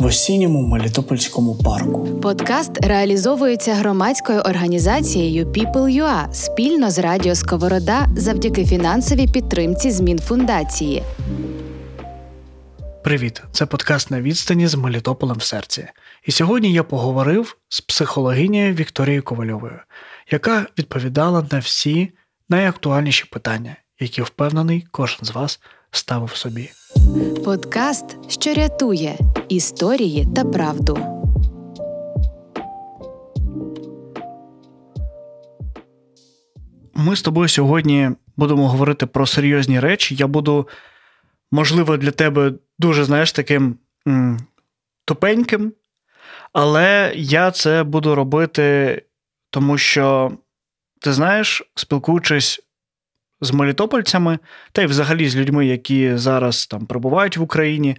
в осінньому Мелітопольському парку. Подкаст реалізовується громадською організацією People.ua спільно з Радіо Сковорода завдяки фінансовій підтримці змін фундації. Привіт, це подкаст на відстані з Мелітополем в серці. І сьогодні я поговорив з психологинею Вікторією Ковальовою, яка відповідала на всі найактуальніші питання, які впевнений кожен з вас ставив собі. Подкаст, що рятує історії та правду. Ми з тобою сьогодні будемо говорити про серйозні речі. Я буду, можливо, для тебе дуже, знаєш, таким м, тупеньким, але я це буду робити, тому що, ти знаєш, спілкуючись з мелітопольцями, та й взагалі з людьми, які зараз там перебувають в Україні,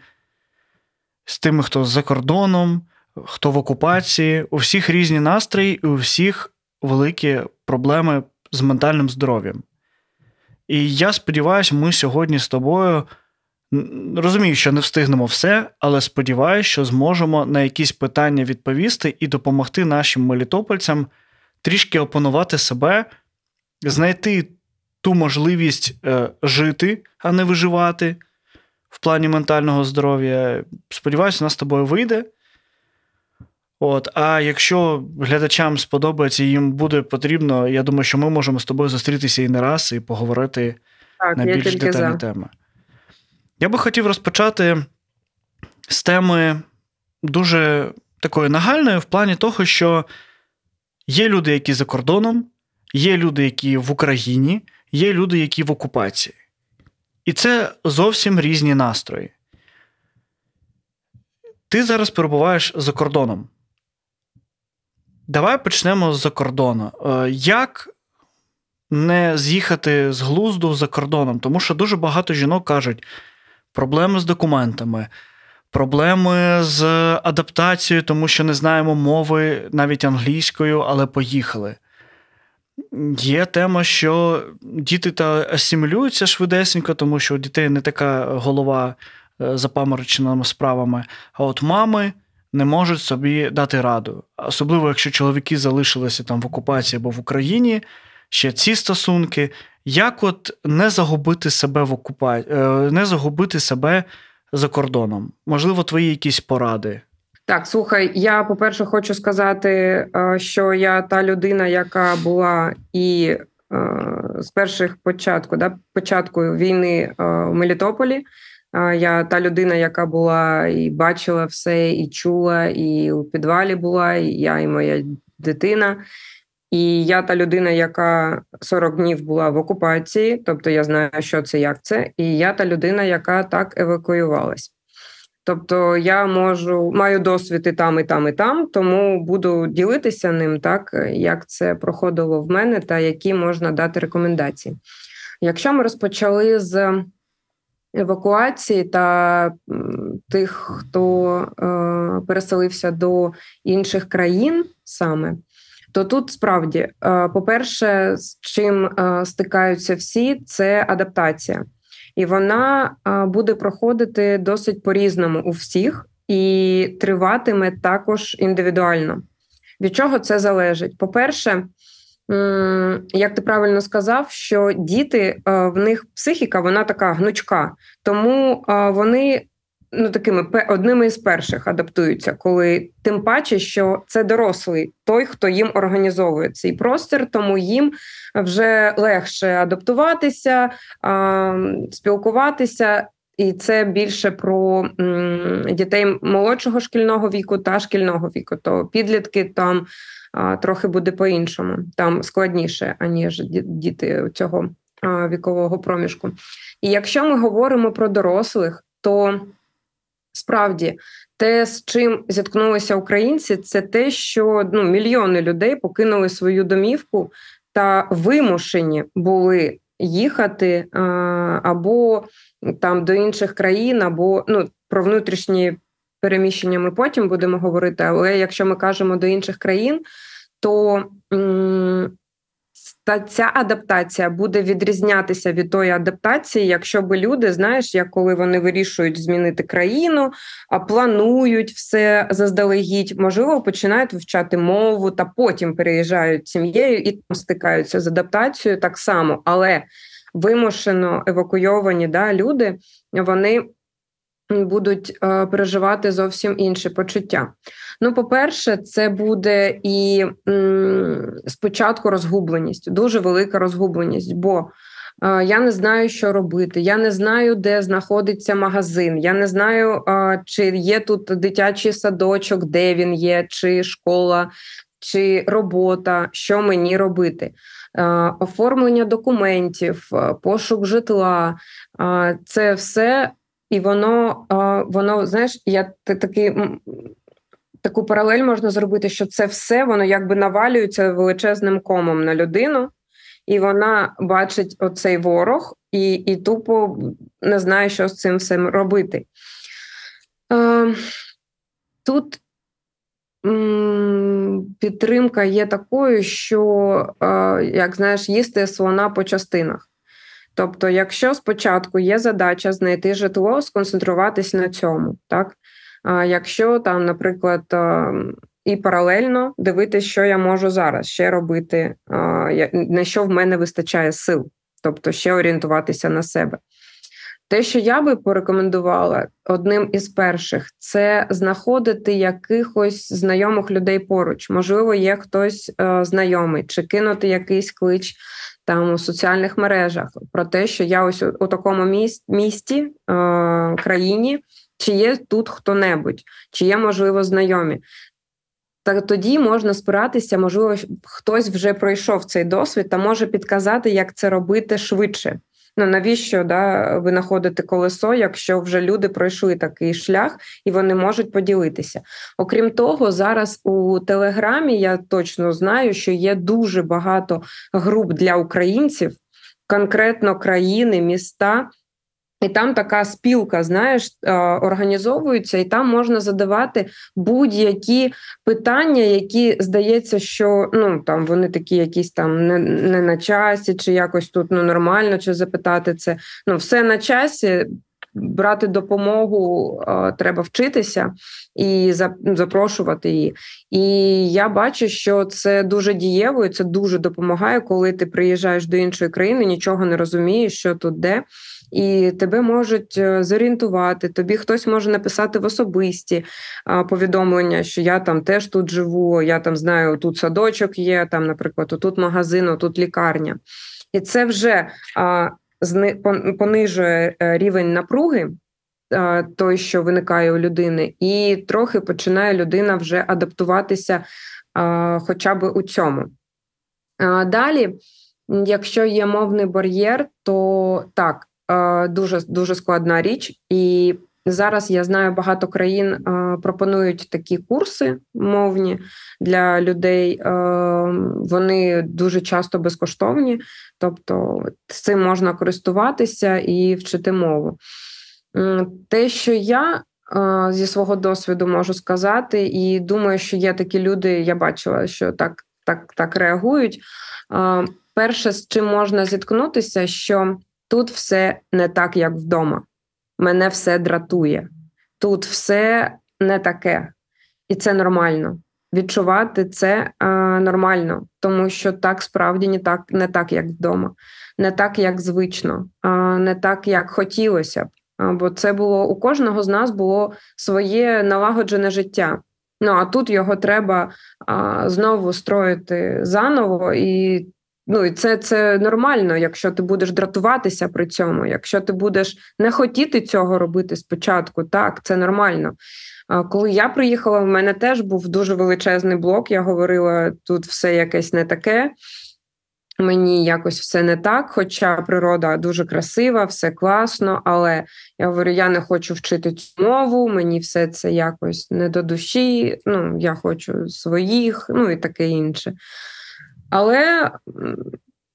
з тими, хто за кордоном, хто в окупації, у всіх різні настрої, і у всіх великі проблеми з ментальним здоров'ям. І я сподіваюся, ми сьогодні з тобою. Розумію, що не встигнемо все, але сподіваюся, що зможемо на якісь питання відповісти і допомогти нашим мелітопольцям трішки опанувати себе, знайти ту можливість е, жити, а не виживати в плані ментального здоров'я. Сподіваюся, у нас з тобою вийде. От, А якщо глядачам сподобається їм буде потрібно, я думаю, що ми можемо з тобою зустрітися і не раз і поговорити так, на більш детальні за. теми. Я би хотів розпочати з теми дуже такої нагальної, в плані того, що є люди, які за кордоном, є люди, які в Україні, є люди, які в окупації. І це зовсім різні настрої. Ти зараз перебуваєш за кордоном. Давай почнемо з-за кордону. Е, як не з'їхати з глузду за кордоном? Тому що дуже багато жінок кажуть, проблеми з документами, проблеми з адаптацією, тому що не знаємо мови навіть англійською, але поїхали. Є тема, що діти та асимілюються швидесенько, тому що у дітей не така голова е, запамороченими справами. А от мами не можуть собі дати раду. Особливо, якщо чоловіки залишилися там в окупації або в Україні, ще ці стосунки. Як от не загубити себе в окупа... Е, не загубити себе за кордоном? Можливо, твої якісь поради? Так, слухай, я по-перше, хочу сказати, е, що я та людина, яка була і е, з перших початку, да, початку війни в Мелітополі. Я та людина, яка була і бачила все, і чула, і у підвалі була, і я, і моя дитина. І я та людина, яка 40 днів була в окупації, тобто я знаю, що це, як це, і я та людина, яка так евакуювалась. Тобто я можу маю досвід і там, і там, і там, тому буду ділитися ним, так як це проходило в мене, та які можна дати рекомендації. Якщо ми розпочали з евакуації та тих, хто е, переселився до інших країн саме, то тут справді, е, по-перше, з чим е, стикаються всі, це адаптація, і вона буде проходити досить по-різному у всіх і триватиме також індивідуально. Від чого це залежить? По-перше, як ти правильно сказав, що діти е, в них психіка, вона така гнучка, тому е, вони ну такими одними із перших адаптуються, коли тим паче, що це дорослий той, хто їм організовує цей простір, тому їм вже легше адаптуватися, спілкуватися. І це більше про дітей молодшого шкільного віку та шкільного віку. То підлітки там трохи буде по-іншому, там складніше, аніж діти цього вікового проміжку. І якщо ми говоримо про дорослих, то справді те, з чим зіткнулися українці, це те, що ну, мільйони людей покинули свою домівку та вимушені були їхати або там до інших країн, або ну про внутрішні переміщення ми потім будемо говорити. Але якщо ми кажемо до інших країн, то та ця адаптація буде відрізнятися від тої адаптації, якщо би люди, знаєш, як коли вони вирішують змінити країну, а планують все заздалегідь, можливо, починають вивчати мову та потім переїжджають сім'єю і там стикаються з адаптацією так само, але вимушено евакуйовані да, люди, вони будуть е, переживати зовсім інші почуття. Ну, по-перше, це буде і спочатку розгубленість, дуже велика розгубленість, бо е, я не знаю, що робити. Я не знаю, де знаходиться магазин. Я не знаю, е, чи є тут дитячий садочок, де він є, чи школа, чи робота, що мені робити. Оформлення документів, пошук житла це все і воно, воно знаєш, я такий. Таку паралель можна зробити, що це все воно якби навалюється величезним комом на людину, і вона бачить оцей ворог і і тупо не знає, що з цим всім робити. Тут підтримка є такою, що, як знаєш, їсти слона по частинах. Тобто, якщо спочатку є задача знайти житло, сконцентруватись на цьому, так а якщо там, наприклад, і паралельно дивитися, що я можу зараз ще робити, на що в мене вистачає сил, тобто ще орієнтуватися на себе. Те, що я би порекомендувала одним із перших, це знаходити якихось знайомих людей поруч. Можливо, є хтось е, знайомий, чи кинути якийсь клич там у соціальних мережах про те, що я ось у, у такому місті, місті е, країні, чи є тут хто-небудь, чи є, можливо, знайомі. Так тоді можна спиратися, можливо, хтось вже пройшов цей досвід та може підказати, як це робити швидше. Ну навіщо да, винаходити колесо, якщо вже люди пройшли такий шлях і вони можуть поділитися? Окрім того, зараз у Телеграмі я точно знаю, що є дуже багато груп для українців, конкретно країни, міста. І там така спілка, знаєш, організовується, і там можна задавати будь-які питання, які здається, що ну там вони такі, якісь там не не на часі, чи якось тут ну нормально, чи запитати це. Ну, все на часі. Брати допомогу треба вчитися і запрошувати її. І я бачу, що це дуже дієво, і це дуже допомагає, коли ти приїжджаєш до іншої країни, нічого не розумієш, що тут де і тебе можуть е, зорієнтувати. Тобі хтось може написати в особисті повідомлення, що я там теж тут живу, я там знаю, тут садочок є, там, наприклад, тут магазин, тут лікарня. І це вже понижує е, рівень напруги. Той, що виникає у людини, і трохи починає людина вже адаптуватися а, хоча б у цьому. А, Далі, якщо є мовний бар'єр, то так, дуже дуже складна річ, і зараз я знаю, багато країн е, пропонують такі курси мовні для людей. Е, вони дуже часто безкоштовні, тобто цим можна користуватися і вчити мову. Те, що я зі свого досвіду можу сказати, і думаю, що є такі люди, я бачила, що так, так, так реагують. Перше, з чим можна зіткнутися, що Тут все не так, як вдома. Мене все дратує. Тут все не таке, і це нормально. Відчувати це а, нормально, тому що так справді не так, не так, як вдома, не так, як звично, а не так, як хотілося б. Бо це було у кожного з нас було своє налагоджене життя. Ну а тут його треба а, знову строїти заново, і Ну і це це нормально, якщо ти будеш дратуватися при цьому, якщо ти будеш не хотіти цього робити спочатку, так це нормально. Коли я приїхала, в мене теж був дуже величезний блок. Я говорила, тут все якесь не таке. Мені якось все не так, хоча природа дуже красива, все класно. Але я говорю: я не хочу вчити цю мову, мені все це якось не до душі. Ну, я хочу своїх, ну і таке інше. Але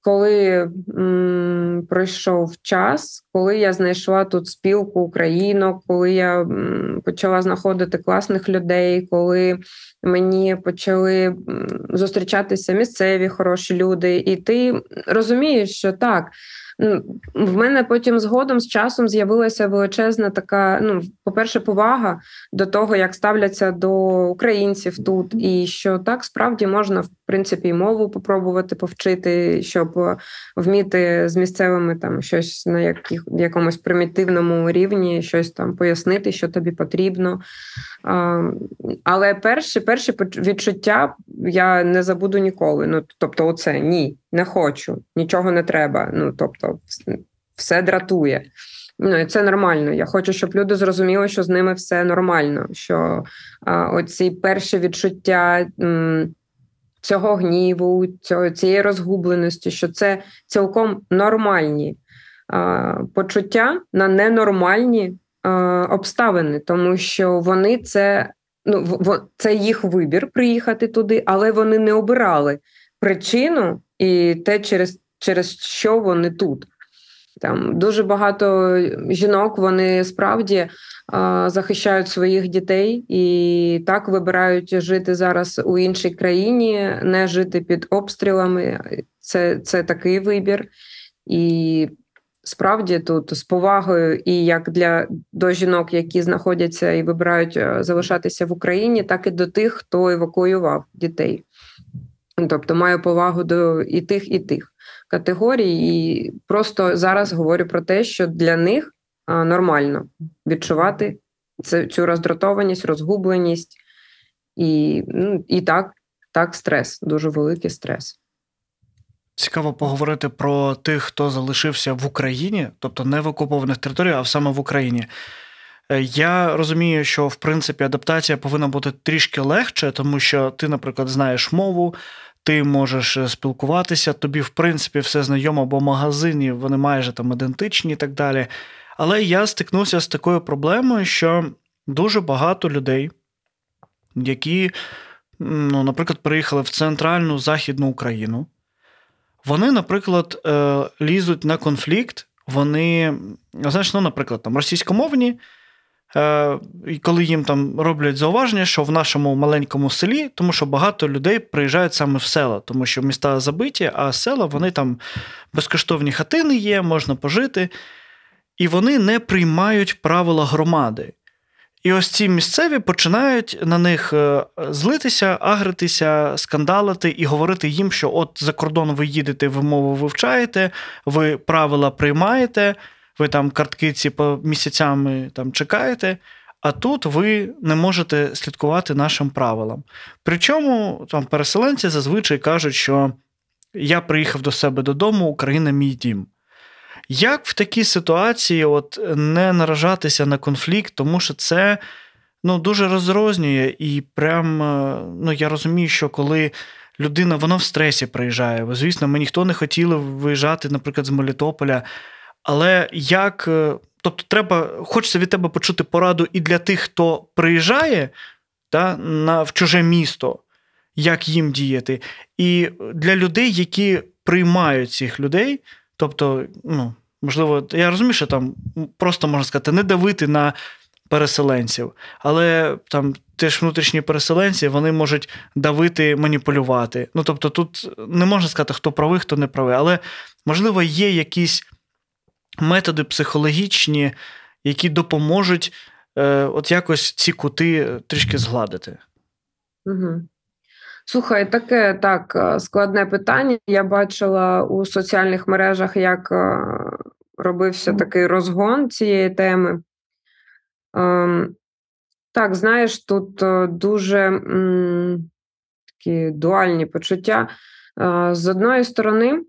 коли м, пройшов час, коли я знайшла тут спілку українок, коли я м, почала знаходити класних людей, коли мені почали зустрічатися місцеві хороші люди, і ти розумієш, що так. В мене потім згодом з часом з'явилася величезна така. Ну, по-перше, повага до того, як ставляться до українців тут, і що так справді можна в принципі мову попробувати повчити, щоб вміти з місцевими там щось на яких, якомусь примітивному рівні, щось там пояснити, що тобі потрібно. Але перші перші відчуття я не забуду ніколи. Ну тобто, оце ні, не хочу, нічого не треба. Ну тобто, все дратує. Ну і це нормально. Я хочу, щоб люди зрозуміли, що з ними все нормально. Що а, оці перші відчуття м, цього гніву, цього, цієї розгубленості, що це цілком нормальні а, почуття на ненормальні обставини, тому що вони це ну це їх вибір приїхати туди, але вони не обирали причину і те, через, через що вони тут. Там дуже багато жінок вони справді а, захищають своїх дітей і так вибирають жити зараз у іншій країні, не жити під обстрілами. Це це такий вибір. І справді тут з повагою і як для до жінок, які знаходяться і вибирають залишатися в Україні, так і до тих, хто евакуював дітей. Тобто маю повагу до і тих, і тих категорій, і просто зараз говорю про те, що для них нормально відчувати цю роздратованість, розгубленість, і ну, і так, так, стрес, дуже великий стрес. Цікаво поговорити про тих, хто залишився в Україні, тобто не в окупованих територіях, а саме в Україні. Е, я розумію, що в принципі адаптація повинна бути трішки легше, тому що ти, наприклад, знаєш мову, ти можеш е, спілкуватися, тобі, в принципі, все знайомо, бо магазині вони майже там ідентичні і так далі. Але я стикнувся з такою проблемою, що дуже багато людей, які, ну, наприклад, приїхали в центральну західну Україну, вони, наприклад, е, лізуть на конфлікт, вони, знаєш, ну, наприклад, там російськомовні. Е, і коли їм там роблять зауваження, що в нашому маленькому селі, тому що багато людей приїжджають саме в села, тому що міста забиті, а села вони там безкоштовні хатини є, можна пожити, і вони не приймають правила громади. І ось ці місцеві починають на них е, злитися, агритися, скандалити і говорити їм, що от за кордон ви їдете, ви мову вивчаєте, ви правила приймаєте ви там картки ці по місяцями там чекаєте, а тут ви не можете слідкувати нашим правилам. Причому там переселенці зазвичай кажуть, що я приїхав до себе додому, Україна мій дім. Як в такій ситуації от не наражатися на конфлікт, тому що це ну, дуже розрознює, і прям е, ну, я розумію, що коли людина вона в стресі приїжджає, Бо, звісно, ми ніхто не хотіли виїжджати, наприклад, з Мелітополя. Але як, е, тобто, треба, хочеться від тебе почути пораду і для тих, хто приїжджає та, на, в чуже місто, як їм діяти, і для людей, які приймають цих людей, тобто, ну, можливо, я розумію, що там просто можна сказати, не давити на переселенців, але там теж внутрішні переселенці вони можуть давити, маніпулювати. Ну, тобто, тут не можна сказати, хто правий, хто не правий, але можливо є якісь методи психологічні, які допоможуть е, от якось ці кути трішки згладити. Угу. Слухай, таке так е, складне питання. Я бачила у соціальних мережах, як е, робився такий розгон цієї теми. Ем, так, знаєш, тут е, дуже такі дуальні почуття. З одної сторони,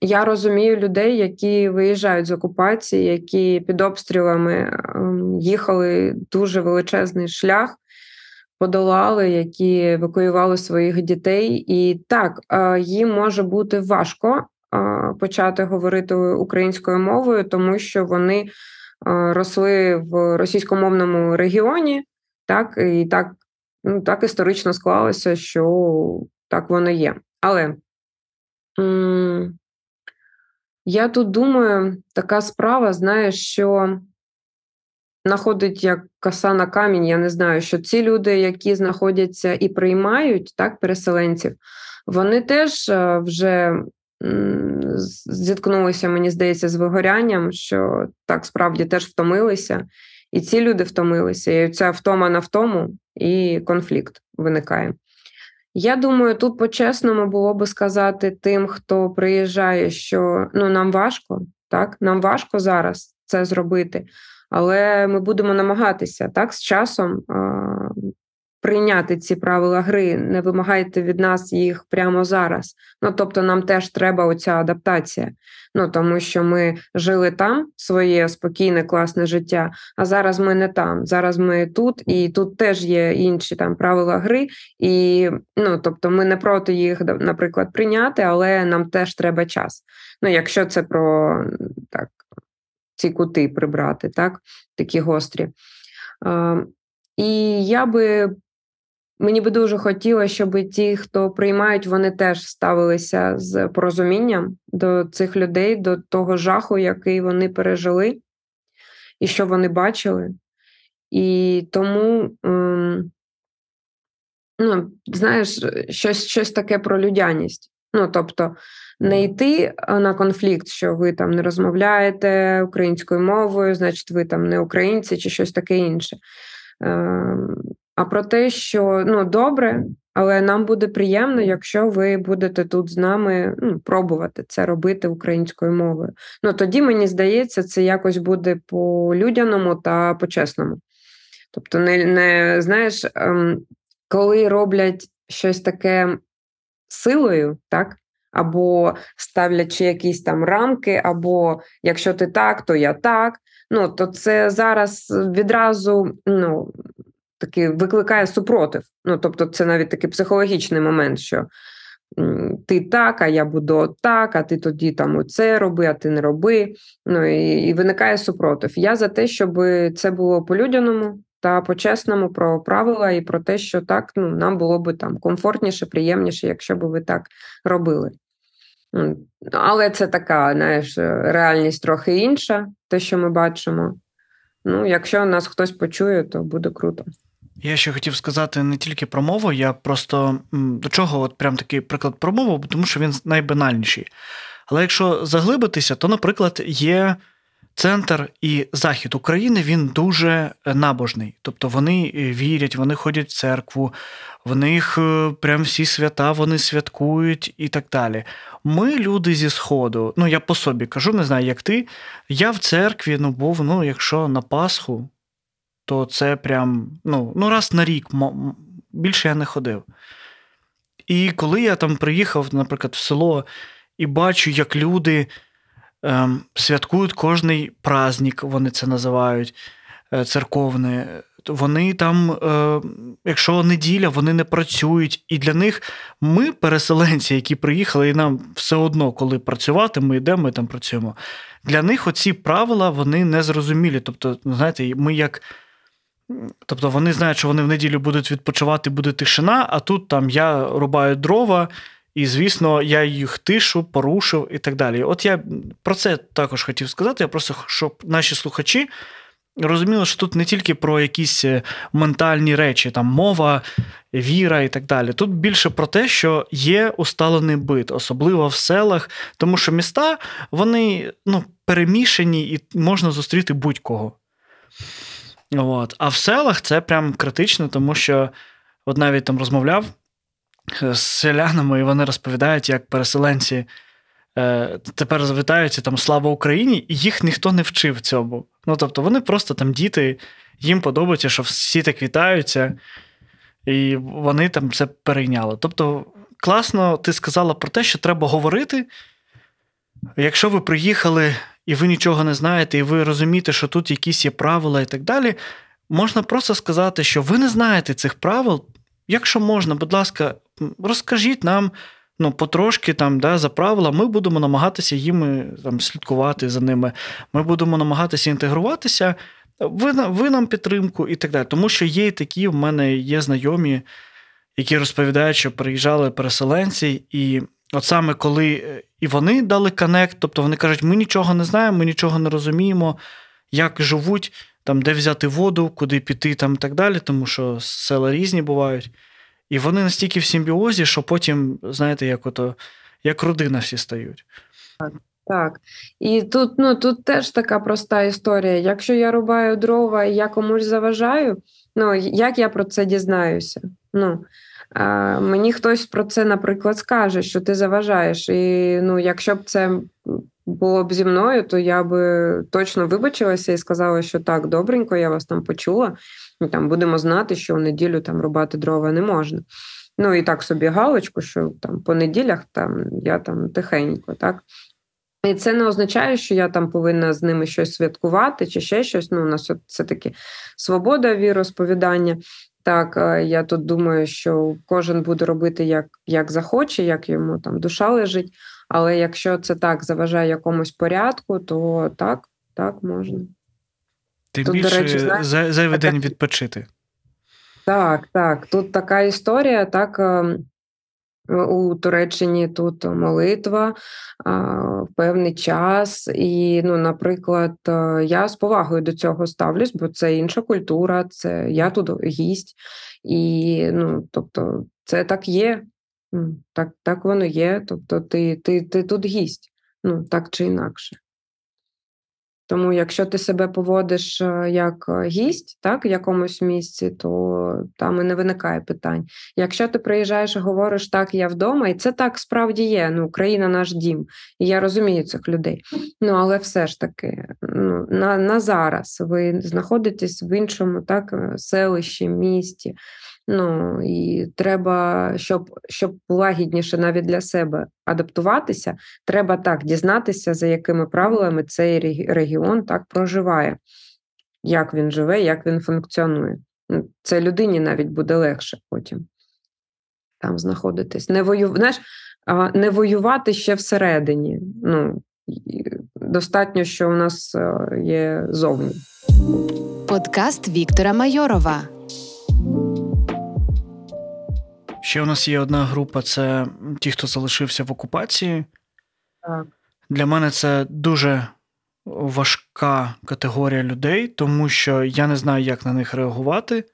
я розумію людей, які виїжджають з окупації, які під обстрілами ем, їхали дуже величезний шлях, подолали, які евакуювали своїх дітей. І так, їм може бути важко почати говорити українською мовою, тому що вони росли в російськомовному регіоні, так і так, ну так історично склалося, що так воно є. Але Я тут думаю, така справа, знаєш, що знаходить як коса на камінь, я не знаю, що ці люди, які знаходяться і приймають так, переселенців, вони теж е, вже зіткнулися, мені здається, з вигорянням, що так справді теж втомилися, і ці люди втомилися. І ця втома на втому, і конфлікт виникає. Я думаю, тут по-чесному було би сказати тим, хто приїжджає, що ну нам важко, так нам важко зараз це зробити, але ми будемо намагатися так з часом прийняти ці правила гри, не вимагайте від нас їх прямо зараз. Ну тобто, нам теж треба оця адаптація. Ну тому що ми жили там своє спокійне, класне життя. А зараз ми не там. Зараз ми тут, і тут теж є інші там правила гри, і ну тобто, ми не проти їх, наприклад, прийняти, але нам теж треба час. Ну, якщо це про так. Ці кути прибрати, так, такі гострі. І я би Мені би дуже хотілося, щоб ті, хто приймають, вони теж ставилися з порозумінням до цих людей, до того жаху, який вони пережили, і що вони бачили. І тому, ем, ну, знаєш, щось щось таке про людяність. Ну, тобто, не йти на конфлікт, що ви там не розмовляєте українською мовою, значить, ви там не українці чи щось таке інше. Ем, а про те, що ну добре, але нам буде приємно, якщо ви будете тут з нами ну, пробувати це робити українською мовою. Ну тоді мені здається, це якось буде по людяному та по-чесному. Тобто, не, не знаєш, ем, коли роблять щось таке силою, так? Або ставлячи якісь там рамки, або якщо ти так, то я так. Ну то це зараз відразу ну, такий викликає супротив. Ну, тобто, це навіть такий психологічний момент, що ти так, а я буду так, а ти тоді там оце роби, а ти не роби. Ну і, і виникає супротив. Я за те, щоб це було по-людяному та по-чесному про правила і про те, що так ну, нам було би там комфортніше, приємніше, якщо б ви так робили. Але це така, знаєш, реальність трохи інша, те, що ми бачимо. Ну, якщо нас хтось почує, то буде круто. Я ще хотів сказати не тільки про мову, я просто до чого от прям такий приклад про мову, тому що він найбанальніший. Але якщо заглибитися, то, наприклад, є центр і захід України, він дуже набожний. Тобто вони вірять, вони ходять в церкву, в них е, прям всі свята вони святкують і так далі. Ми, люди зі Сходу, ну я по собі кажу, не знаю, як ти. Я в церкві ну, був, ну, якщо на Пасху то це прям ну, ну раз на рік більше я не ходив. І коли я там приїхав, наприклад, в село і бачу, як люди ем, святкують кожний праздник, вони це називають е, церковне. Вони там, е, якщо неділя, вони не працюють. І для них ми, переселенці, які приїхали, і нам все одно, коли працювати, ми йдемо, ми там працюємо. Для них оці правила вони не зрозумілі. Тобто, знаєте, ми як Тобто вони знають, що вони в неділю будуть відпочивати, буде тишина, а тут там я рубаю дрова, і, звісно, я їх тишу, порушив і так далі. От я про це також хотів сказати. Я просто щоб наші слухачі розуміли, що тут не тільки про якісь е, ментальні речі, там мова, віра і так далі. Тут більше про те, що є усталений бит, особливо в селах, тому що міста вони ну, перемішані і можна зустріти будь-кого. От. А в селах це прям критично, тому що от навіть там розмовляв з селянами, і вони розповідають, як переселенці е, тепер завітаються там Слава Україні, і їх ніхто не вчив цьому. Ну, тобто, вони просто там діти, їм подобається, що всі так вітаються, і вони там це перейняли. Тобто, класно, ти сказала про те, що треба говорити. Якщо ви приїхали і ви нічого не знаєте, і ви розумієте, що тут якісь є правила і так далі, можна просто сказати, що ви не знаєте цих правил. Якщо можна, будь ласка, розкажіть нам ну, потрошки там, да, за правила, ми будемо намагатися їм там, слідкувати за ними, ми будемо намагатися інтегруватися, ви ви нам підтримку і так далі. Тому що є і такі, в мене є знайомі, які розповідають, що приїжджали переселенці, і От саме коли е, і вони дали connect, тобто вони кажуть, ми нічого не знаємо, ми нічого не розуміємо, як живуть, там, де взяти воду, куди піти там і так далі, тому що села різні бувають. І вони настільки в симбіозі, що потім, знаєте, як ото, як родина всі стають. Так. І тут ну, тут теж така проста історія. Якщо я рубаю дрова і я комусь заважаю, ну як я про це дізнаюся? Ну, а, Мені хтось про це, наприклад, скаже, що ти заважаєш. І ну, якщо б це було б зі мною, то я би точно вибачилася і сказала, що так, добренько, я вас там почула, і там будемо знати, що в неділю там рубати дрова не можна. Ну і так собі галочку, що там по неділях там я там тихенько, так. І це не означає, що я там повинна з ними щось святкувати чи ще щось. Ну, у нас все таки свобода віросповідання. Так, я тут думаю, що кожен буде робити як як захоче, як йому там душа лежить. Але якщо це так заважає якомусь порядку, то так, так можна. Тим тут, більше речі, знаєш, зайвий день відпочити. Так, так. Тут така історія, так. Ем, у Туреччині тут молитва в певний час, і, ну, наприклад, е, я з повагою до цього ставлюсь, бо це інша культура, це я тут гість, і ну, тобто, це так є. Так так воно є. Тобто, ти, ти, ти тут гість, ну так чи інакше. Тому, якщо ти себе поводиш е, як е, гість, так, в якомусь місці, то там і не виникає питань. Якщо ти приїжджаєш і говориш так, я вдома, і це так справді є. Ну, Україна наш дім, і я розумію цих людей. Ну, але все ж таки, ну, на на зараз ви знаходитесь в іншому так, е, селищі, місті. Ну і треба, щоб щоб лагідніше навіть для себе адаптуватися, треба так дізнатися, за якими правилами цей регіон так проживає, як він живе, як він функціонує. Ну, це людині навіть буде легше потім там знаходитись. Не вою... Знаєш, не воювати ще всередині. Ну, Достатньо, що у нас е, є зовні. Подкаст Віктора Майорова. Ще у нас є одна група це ті, хто залишився в окупації. Так. Для мене це дуже важка категорія людей, тому що я не знаю, як на них реагувати,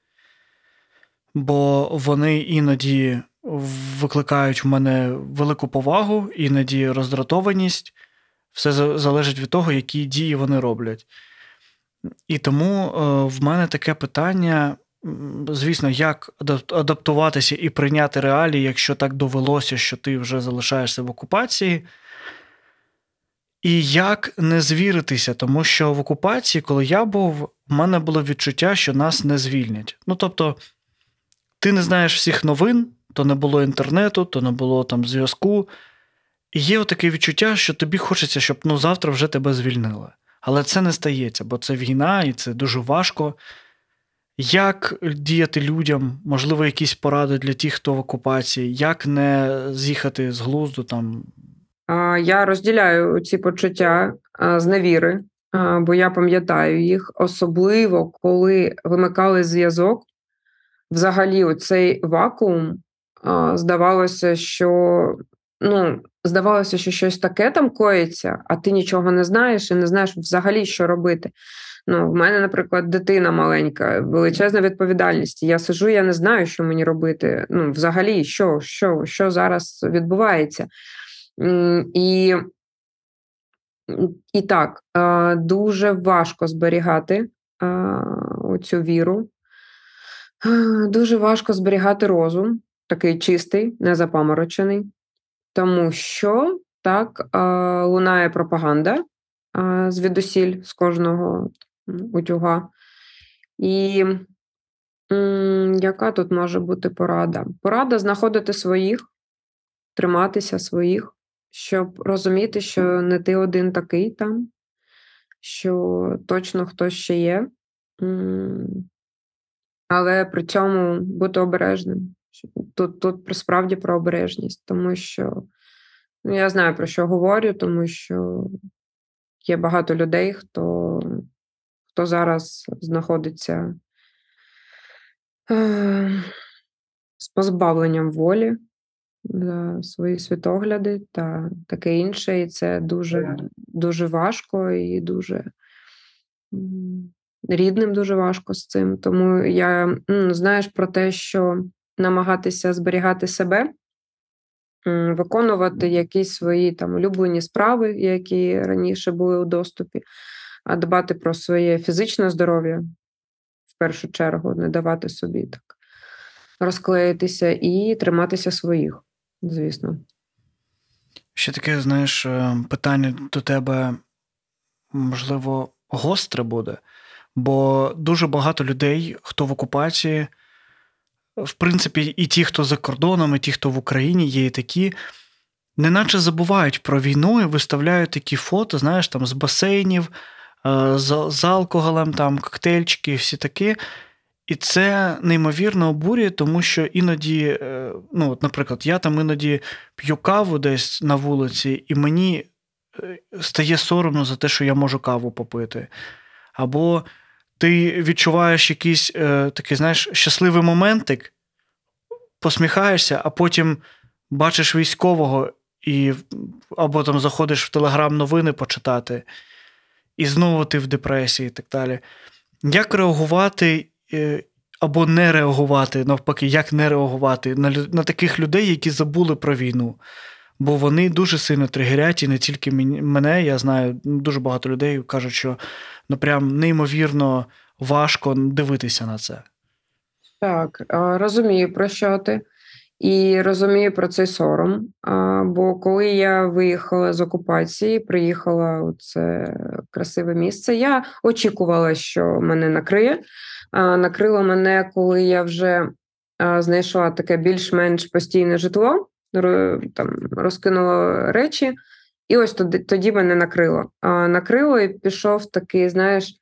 бо вони іноді викликають в мене велику повагу, іноді роздратованість. Все залежить від того, які дії вони роблять. І тому е, в мене таке питання звісно, як адаптуватися і прийняти реалії, якщо так довелося, що ти вже залишаєшся в окупації. І як не звіритися, тому що в окупації, коли я був, в мене було відчуття, що нас не звільнять. Ну тобто, ти не знаєш всіх новин, то не було інтернету, то не було там зв'язку. І є таке відчуття, що тобі хочеться, щоб ну, завтра вже тебе звільнили. Але це не стається, бо це війна, і це дуже важко. Як діяти людям, можливо, якісь поради для тих, хто в окупації, як не з'їхати з глузду там? Я розділяю ці почуття з невіри, бо я пам'ятаю їх, особливо коли вимикали зв'язок. Взагалі, оцей вакуум здавалося, що ну, здавалося, що щось таке там коїться, а ти нічого не знаєш і не знаєш взагалі, що робити. Ну, в мене, наприклад, дитина маленька, величезна відповідальність. Я сижу, я не знаю, що мені робити. Ну, взагалі, що, що, що зараз відбувається. І і так, дуже важко зберігати цю віру, дуже важко зберігати розум, такий чистий, незапаморочений, тому що так лунає пропаганда звідусіль з кожного утюга. І яка тут може бути порада? Порада знаходити своїх, триматися своїх, щоб розуміти, що не ти один такий там, що точно хтось ще є. Але при цьому бути обережним. Тут тут справді про обережність, тому що ну, я знаю, про що говорю, тому що є багато людей, хто хто зараз знаходиться е, з позбавленням волі, за свої світогляди та таке інше. І це дуже, дуже важко і дуже рідним дуже важко з цим. Тому я знаєш про те, що намагатися зберігати себе, виконувати якісь свої там улюблені справи, які раніше були у доступі, а дбати про своє фізичне здоров'я в першу чергу, не давати собі так розклеїтися і триматися своїх, звісно. Ще таке, знаєш, е, питання до тебе, можливо, гостре буде, бо дуже багато людей, хто в окупації, в принципі, і ті, хто за кордоном, і ті, хто в Україні, є і такі, неначе забувають про війну і виставляють такі фото, знаєш, там з басейнів, з, з алкоголем, там коктейльчики і всі такі. І це неймовірно обурює, тому що іноді, е, ну, от, наприклад, я там іноді п'ю каву десь на вулиці, і мені е, стає соромно за те, що я можу каву попити. Або ти відчуваєш якийсь е, такий, знаєш, щасливий моментик, посміхаєшся, а потім бачиш військового, і, або там заходиш в телеграм-новини почитати, і знову ти в депресії і так далі. Як реагувати? Е, або не реагувати, навпаки, як не реагувати на на таких людей, які забули про війну. Бо вони дуже сильно тригерять, і не тільки мене, я знаю, дуже багато людей кажуть, що ну прям неймовірно важко дивитися на це. Так, розумію, про що ти. І розумію про цей сором. Бо коли я виїхала з окупації, приїхала у це красиве місце, я очікувала, що мене накриє накрило мене, коли я вже знайшла таке більш-менш постійне житло, там розкинула речі, і ось тоді тоді мене накрило. Накрило і пішов такий, знаєш,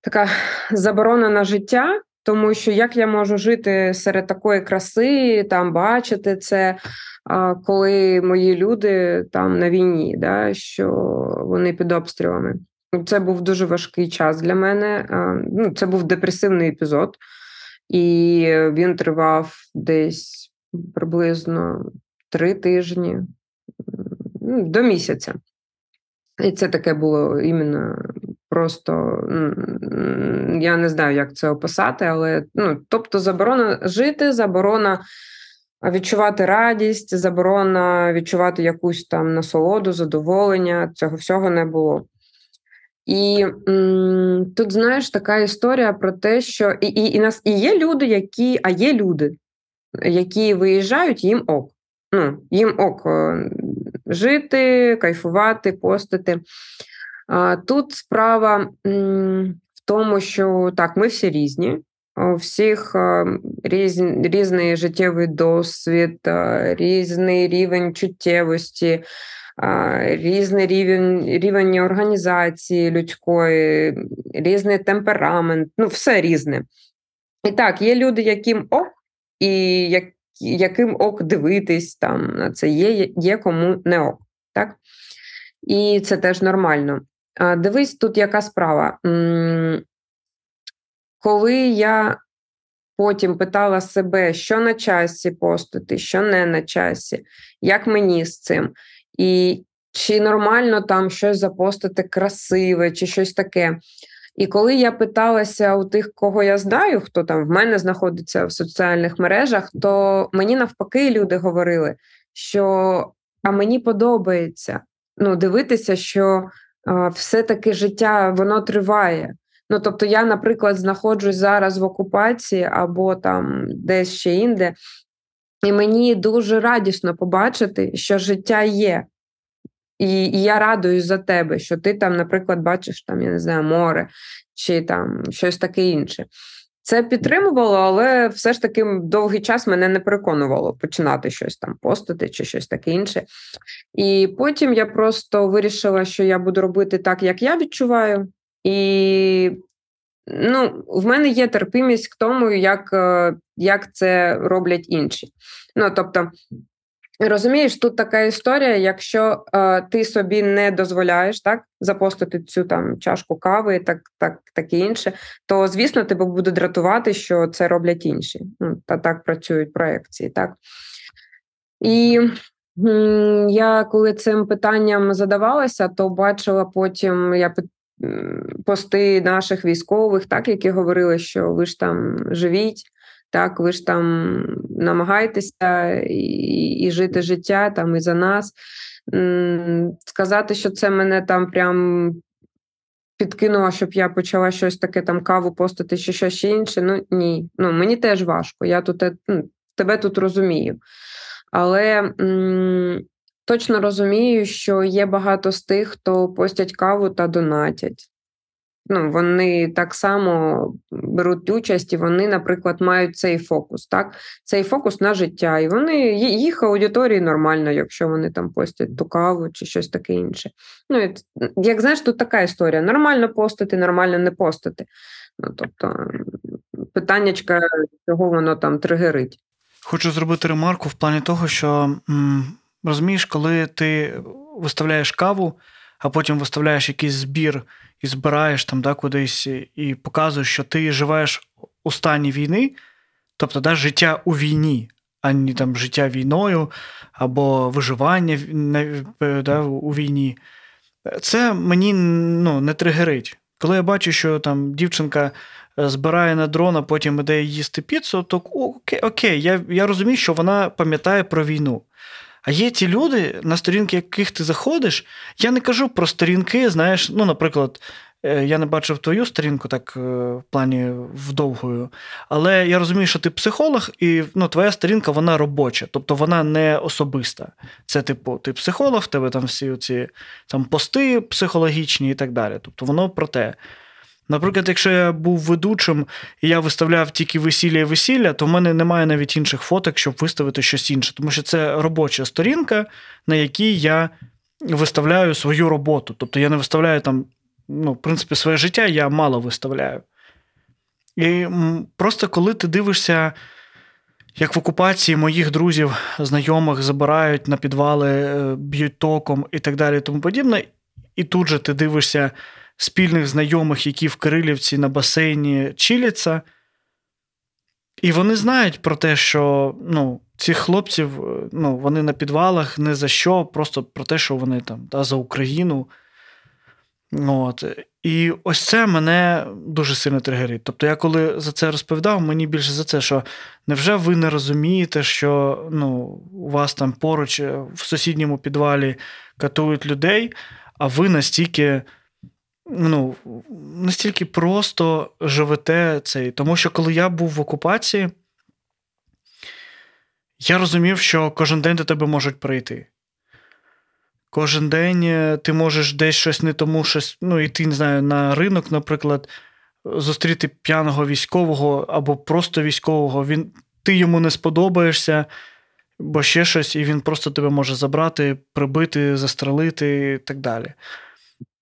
така заборона на життя. Тому що як я можу жити серед такої краси, там бачити це, коли мої люди там на війні, да, що вони під обстрілами. Це був дуже важкий час для мене. Ну, Це був депресивний епізод, і він тривав десь приблизно три тижні ну, до місяця. І це таке було іменно просто я не знаю, як це описати, але ну, тобто заборона жити, заборона відчувати радість, заборона відчувати якусь там насолоду, задоволення. Цього всього не було. І м, тут знаєш така історія про те, що і і, і нас і є люди, які, а є люди, які виїжджають, їм ок. Ну, Їм ок е, жити, кайфувати, постити. Тут справа в тому, що так, ми всі різні. У всіх різ, різний життєвий досвід, різний рівень чуттєвості, різний рівень рівень організації людської, різний темперамент, ну, все різне. І так, є люди, яким ок, і як, яким ок дивитись там на це, є, є кому не ок. так? І це теж нормально. Дивись, тут яка справа. Коли я потім питала себе, що на часі постити, що не на часі, як мені з цим, і чи нормально там щось запостити красиве, чи щось таке. І коли я питалася у тих, кого я знаю, хто там в мене знаходиться в соціальних мережах, то мені навпаки люди говорили, що а мені подобається ну, дивитися, що а, все-таки життя воно триває. Ну, тобто, я, наприклад, знаходжусь зараз в окупації або там десь ще інде, і мені дуже радісно побачити, що життя є. І і я радуюсь за тебе, що ти там, наприклад, бачиш там, я не знаю, море чи там щось таке інше. Це підтримувало, але все ж таки довгий час мене не переконувало починати щось там постити чи щось таке інше. І потім я просто вирішила, що я буду робити так, як я відчуваю. І ну, в мене є терпимість к тому, як е, як це роблять інші. Ну, тобто, розумієш, тут така історія: якщо е, ти собі не дозволяєш так запостити цю там чашку кави, так так, таке інше, то звісно тебе буде дратувати, що це роблять інші. Ну, Та так працюють проекції. так. І я коли цим питанням задавалася, то бачила потім я пости наших військових, так які говорили, що ви ж там живіть, так ви ж там намагайтеся і, і жити життя там і за нас. Сказати, що це мене там прям підкинуло, щоб я почала щось таке там каву постати чи щось інше. Ну ні. Ну мені теж важко. Я тут ну, тебе тут розумію. Але м, точно розумію, що є багато з тих, хто постять каву та донатять. Ну, Вони так само беруть участь, і вони, наприклад, мають цей фокус, так? Цей фокус на життя. І вони їх аудиторії нормально, якщо вони там постять ту каву чи щось таке інше. Ну, Як знаєш, тут така історія: нормально постити, нормально не постити. Ну, Тобто, питаннячка, чого воно там тригерить. Хочу зробити ремарку в плані того, що розумієш, коли ти виставляєш каву, а потім виставляєш якийсь збір і збираєш там да, кудись і показуєш, що ти живеш у стані війни, тобто да, життя у війні, а не там життя війною або виживання да, у війні. Це мені ну, не тригерить. Коли я бачу, що там дівчинка збирає на дрон, а потім іде їсти піцу, то окей, окей, я я розумію, що вона пам'ятає про війну. А є ті люди, на сторінки яких ти заходиш, я не кажу про сторінки, знаєш, ну, наприклад, е, я не бачив твою сторінку так е, в плані вдовгою, але я розумію, що ти психолог, і ну, твоя сторінка вона робоча, тобто вона не особиста. Це, типу, ти психолог, в тебе там всі ці там пости психологічні і так далі. Тобто воно про те. Наприклад, якщо я був ведучим і я виставляв тільки весілля і весілля, то в мене немає навіть інших фоток, щоб виставити щось інше. Тому що це робоча сторінка, на якій я виставляю свою роботу. Тобто я не виставляю там, ну, в принципі, своє життя я мало виставляю. І просто коли ти дивишся, як в окупації моїх друзів, знайомих забирають на підвали, е, б'ють током і так далі, тому подібне, і тут же ти дивишся спільних знайомих, які в Кирилівці на басейні чиляться. І вони знають про те, що ну, цих хлопців ну, вони на підвалах не за що, просто про те, що вони там да, за Україну. От. І ось це мене дуже сильно тригерить. Тобто, я коли за це розповідав, мені більше за це, що невже ви не розумієте, що ну, у вас там поруч в сусідньому підвалі катують людей, а ви настільки ну, настільки просто живете цей. Тому що коли я був в окупації, я розумів, що кожен день до тебе можуть прийти. Кожен день е, ти можеш десь щось не тому, щось, ну, йти, не знаю, на ринок, наприклад, зустріти п'яного військового або просто військового. Він, Ти йому не сподобаєшся, бо ще щось, і він просто тебе може забрати, прибити, застрелити і так далі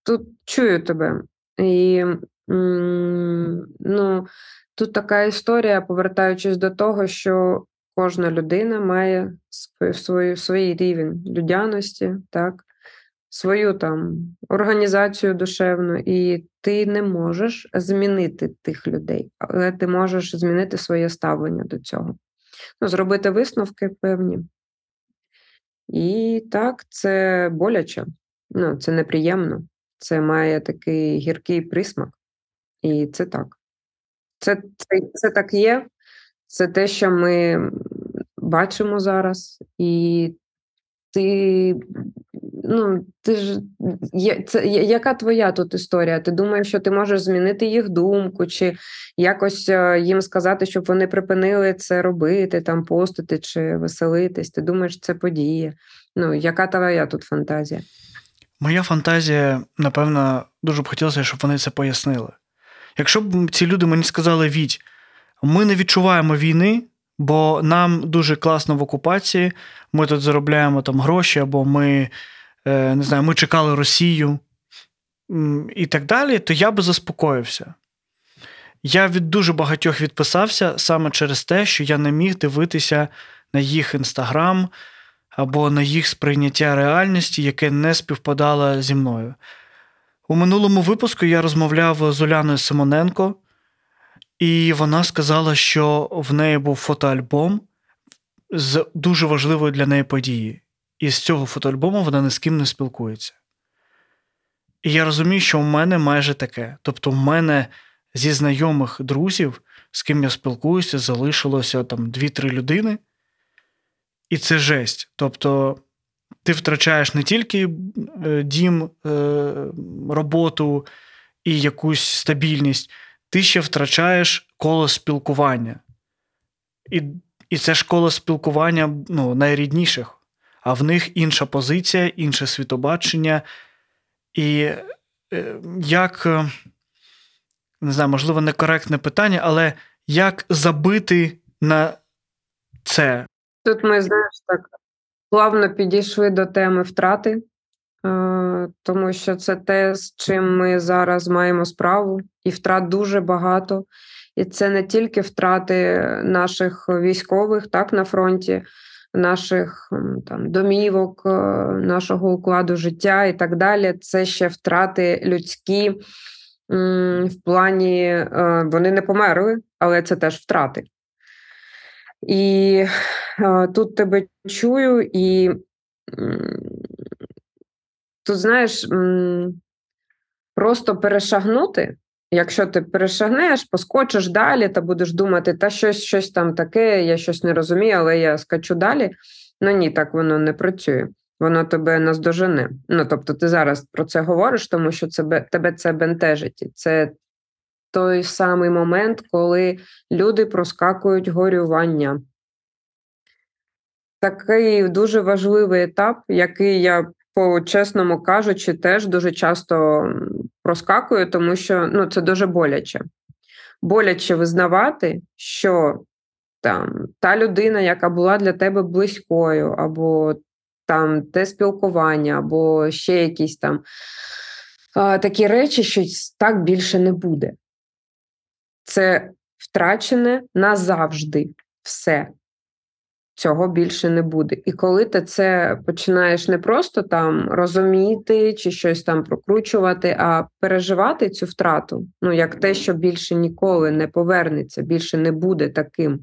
тут чую тебе. І ну, тут така історія, повертаючись до того, що кожна людина має свою, свій рівень людяності, так, свою там організацію душевну, і ти не можеш змінити тих людей, але ти можеш змінити своє ставлення до цього. Ну, Зробити висновки певні. І так, це боляче, ну, це неприємно це має такий гіркий присмак, і це так. Це, це, Це так є, це те, що ми бачимо зараз, і ти. Ну, ти ж це яка твоя тут історія? Ти думаєш, що ти можеш змінити їх думку, чи якось е, їм сказати, щоб вони припинили це робити, там постити чи веселитись? Ти думаєш, це подія? Ну, яка твоя тут фантазія? Моя фантазія, напевно, дуже б хотілося, щоб вони це пояснили. Якщо б ці люди мені сказали, Віть, ми не відчуваємо війни, бо нам дуже класно в окупації, ми тут заробляємо там гроші, або ми е, не знаю, ми чекали Росію і так далі, то я би заспокоївся. Я від дуже багатьох відписався саме через те, що я не міг дивитися на їх інстаграм або на їх сприйняття реальності, яке не співпадало зі мною. У минулому випуску я розмовляв з Уляною Симоненко, і вона сказала, що в неї був фотоальбом з дуже важливої для неї події. І з цього фотоальбому вона ні з ким не спілкується. І я розумію, що в мене майже таке. Тобто, в мене зі знайомих друзів, з ким я спілкуюся, залишилося там 2-3 людини. І це жесть. Тобто, ти втрачаєш не тільки е, дім, е, роботу і якусь стабільність, ти ще втрачаєш коло спілкування. І і це ж коло спілкування ну, найрідніших, а в них інша позиція, інше світобачення. І е, як, не знаю, можливо, некоректне питання, але як забити на це? Тут ми, знаєш, так плавно підійшли до теми втрати, тому що це те, з чим ми зараз маємо справу, і втрат дуже багато. І це не тільки втрати наших військових так на фронті, наших там домівок, е, нашого укладу життя і так далі. Це ще втрати людські в плані е, вони не померли, але це теж втрати. І тут тебе чую, і тут знаєш, просто перешагнути Якщо ти перешагнеш, поскочиш далі, та будеш думати, та щось щось там таке, я щось не розумію, але я скачу далі. Ну ні, так воно не працює. Воно тебе наздожене. Ну тобто, ти зараз про це говориш, тому що це тебе це бентежить. Це той самий момент, коли люди проскакують горювання. Такий дуже важливий етап, який я по чесному кажучи, теж дуже часто проскакую, тому що ну, це дуже боляче. Боляче визнавати, що там та людина, яка була для тебе близькою, або там те спілкування, або ще якісь там такі речі, що так більше не буде. Це втрачене назавжди все цього більше не буде. І коли ти це починаєш не просто там розуміти чи щось там прокручувати, а переживати цю втрату, ну як те, що більше ніколи не повернеться, більше не буде таким.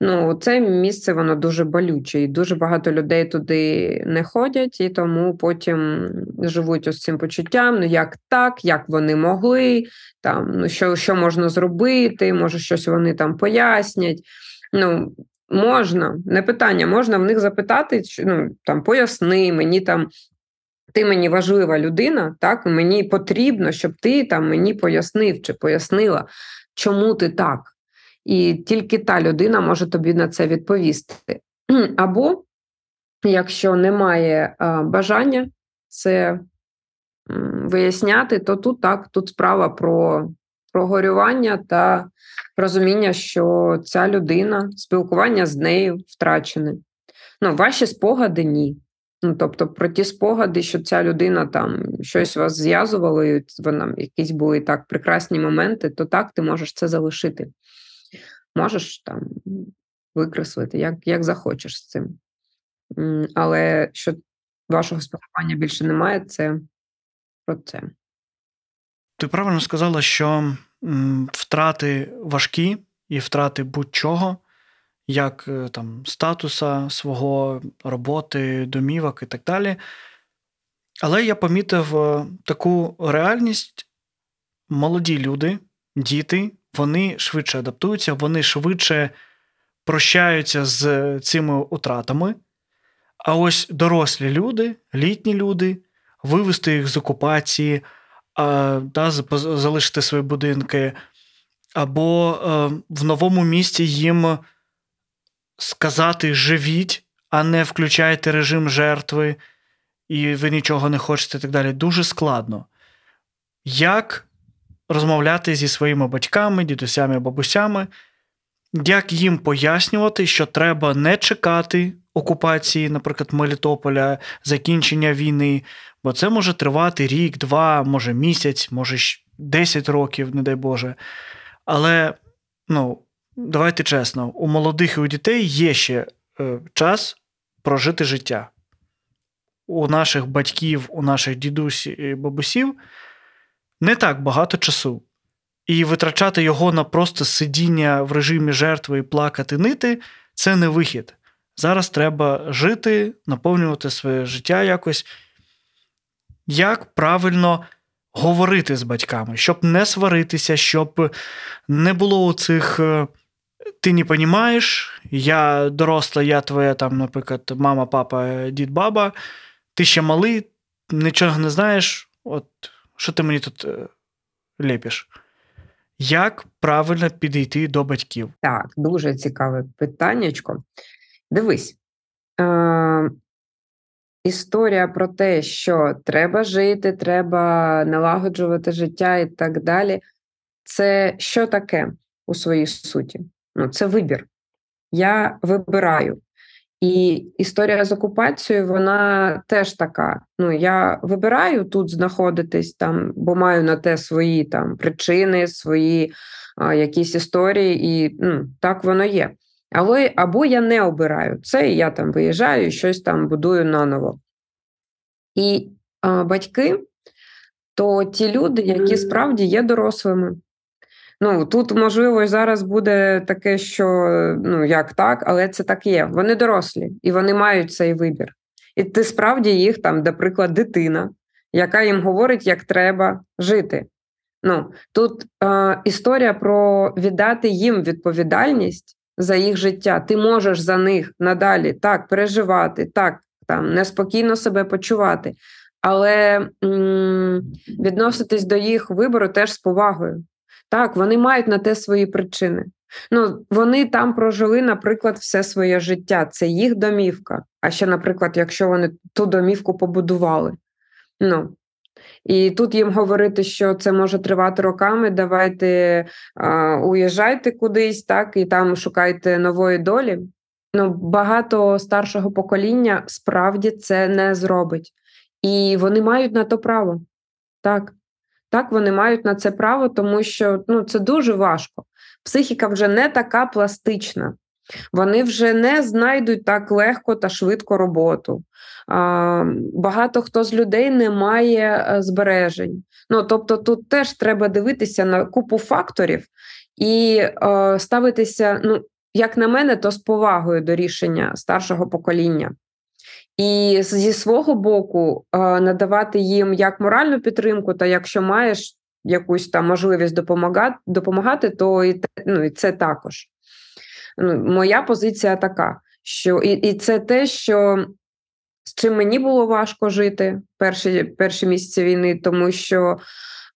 Ну, це місце воно дуже болюче, і дуже багато людей туди не ходять, і тому потім живуть ось цим почуттям. Ну як так, як вони могли, там ну що що можна зробити, може щось вони там пояснять. Ну, Можна, не питання, можна в них запитати, ну там поясни мені там. Ти мені важлива людина, так мені потрібно, щоб ти там мені пояснив чи пояснила, чому ти так. І тільки та людина може тобі на це відповісти. Або, якщо немає бажання це виясняти, то тут так, тут справа про прогорювання та розуміння, що ця людина, спілкування з нею втрачене. Ну, ваші спогади ні. Ну, Тобто, про ті спогади, що ця людина там щось вас зв'язувало, і вона якісь були так прекрасні моменти, то так ти можеш це залишити. Можеш там викреслити, як як захочеш з цим. Але що вашого спілкування більше немає, це про це. Ти правильно сказала, що втрати важкі і втрати будь-чого, як е, там статуса свого роботи, домівок і так далі. Але я помітив е, таку реальність: молоді люди, діти, вони швидше адаптуються, вони швидше прощаються з цими утратами. А ось дорослі люди, літні люди, вивести їх з окупації да, залишити свої будинки, або е, в новому місті їм сказати живіть, а не включайте режим жертви, і ви нічого не хочете і так далі. Дуже складно. Як розмовляти зі своїми батьками, дідусями, бабусями, як їм пояснювати, що треба не чекати окупації, наприклад, Мелітополя, закінчення війни, бо це може тривати рік, два, може місяць, може 10 років, не дай Боже. Але ну, давайте чесно, у молодих і у дітей є ще е, час прожити життя. У наших батьків, у наших дідусів і бабусів не так багато часу. І витрачати його на просто сидіння в режимі жертви і плакати нити це не вихід. зараз треба жити, наповнювати своє життя якось. Як правильно говорити з батьками, щоб не сваритися, щоб не було цих е, ти не розумієш, я доросла, я твоя, там, наприклад, мама, папа, дід, баба, ти ще малий, нічого не знаєш, от що ти мені тут е, ліпиш? Як правильно підійти до батьків? Так, дуже цікаве питаннячко. Дивись. Е- Історія про те, що треба жити, треба налагоджувати життя і так далі. Це що таке у своїй суті? Ну, Це вибір. Я вибираю. І історія з окупацією, вона теж така. Ну, я вибираю тут знаходитись там, бо маю на те свої там причини, свої а, якісь історії, і ну, так воно є. Але або я не обираю це, і я там виїжджаю і щось там будую наново. І а, батьки то ті люди, які справді є дорослими. Ну тут можливо зараз буде таке, що ну як так, але це так є. Вони дорослі і вони мають цей вибір. І ти справді їх там, наприклад, дитина, яка їм говорить, як треба жити. Ну тут е, історія про віддати їм відповідальність за їх життя. Ти можеш за них надалі так переживати, так там неспокійно себе почувати, але м- відноситись до їх вибору теж з повагою. Так, вони мають на те свої причини. Ну, Вони там прожили, наприклад, все своє життя. Це їх домівка. А ще, наприклад, якщо вони ту домівку побудували. Ну, І тут їм говорити, що це може тривати роками, давайте а, уїжджайте кудись, так, і там шукайте нової долі. Ну, Багато старшого покоління справді це не зробить. І вони мають на то право. Так. Так, вони мають на це право, тому що ну, це дуже важко. Психіка вже не така пластична, вони вже не знайдуть так легко та швидко роботу. Багато хто з людей не має е, збережень. Ну, Тобто, тут теж треба дивитися на купу факторів і е, ставитися, ну, як на мене, то з повагою до рішення старшого покоління. І зі свого боку надавати їм як моральну підтримку, та якщо маєш якусь там можливість допомагати, допомагати, то і ну, і це також. Ну, Моя позиція така, що і, і це те, що з чим мені було важко жити перші перші місяці війни, тому що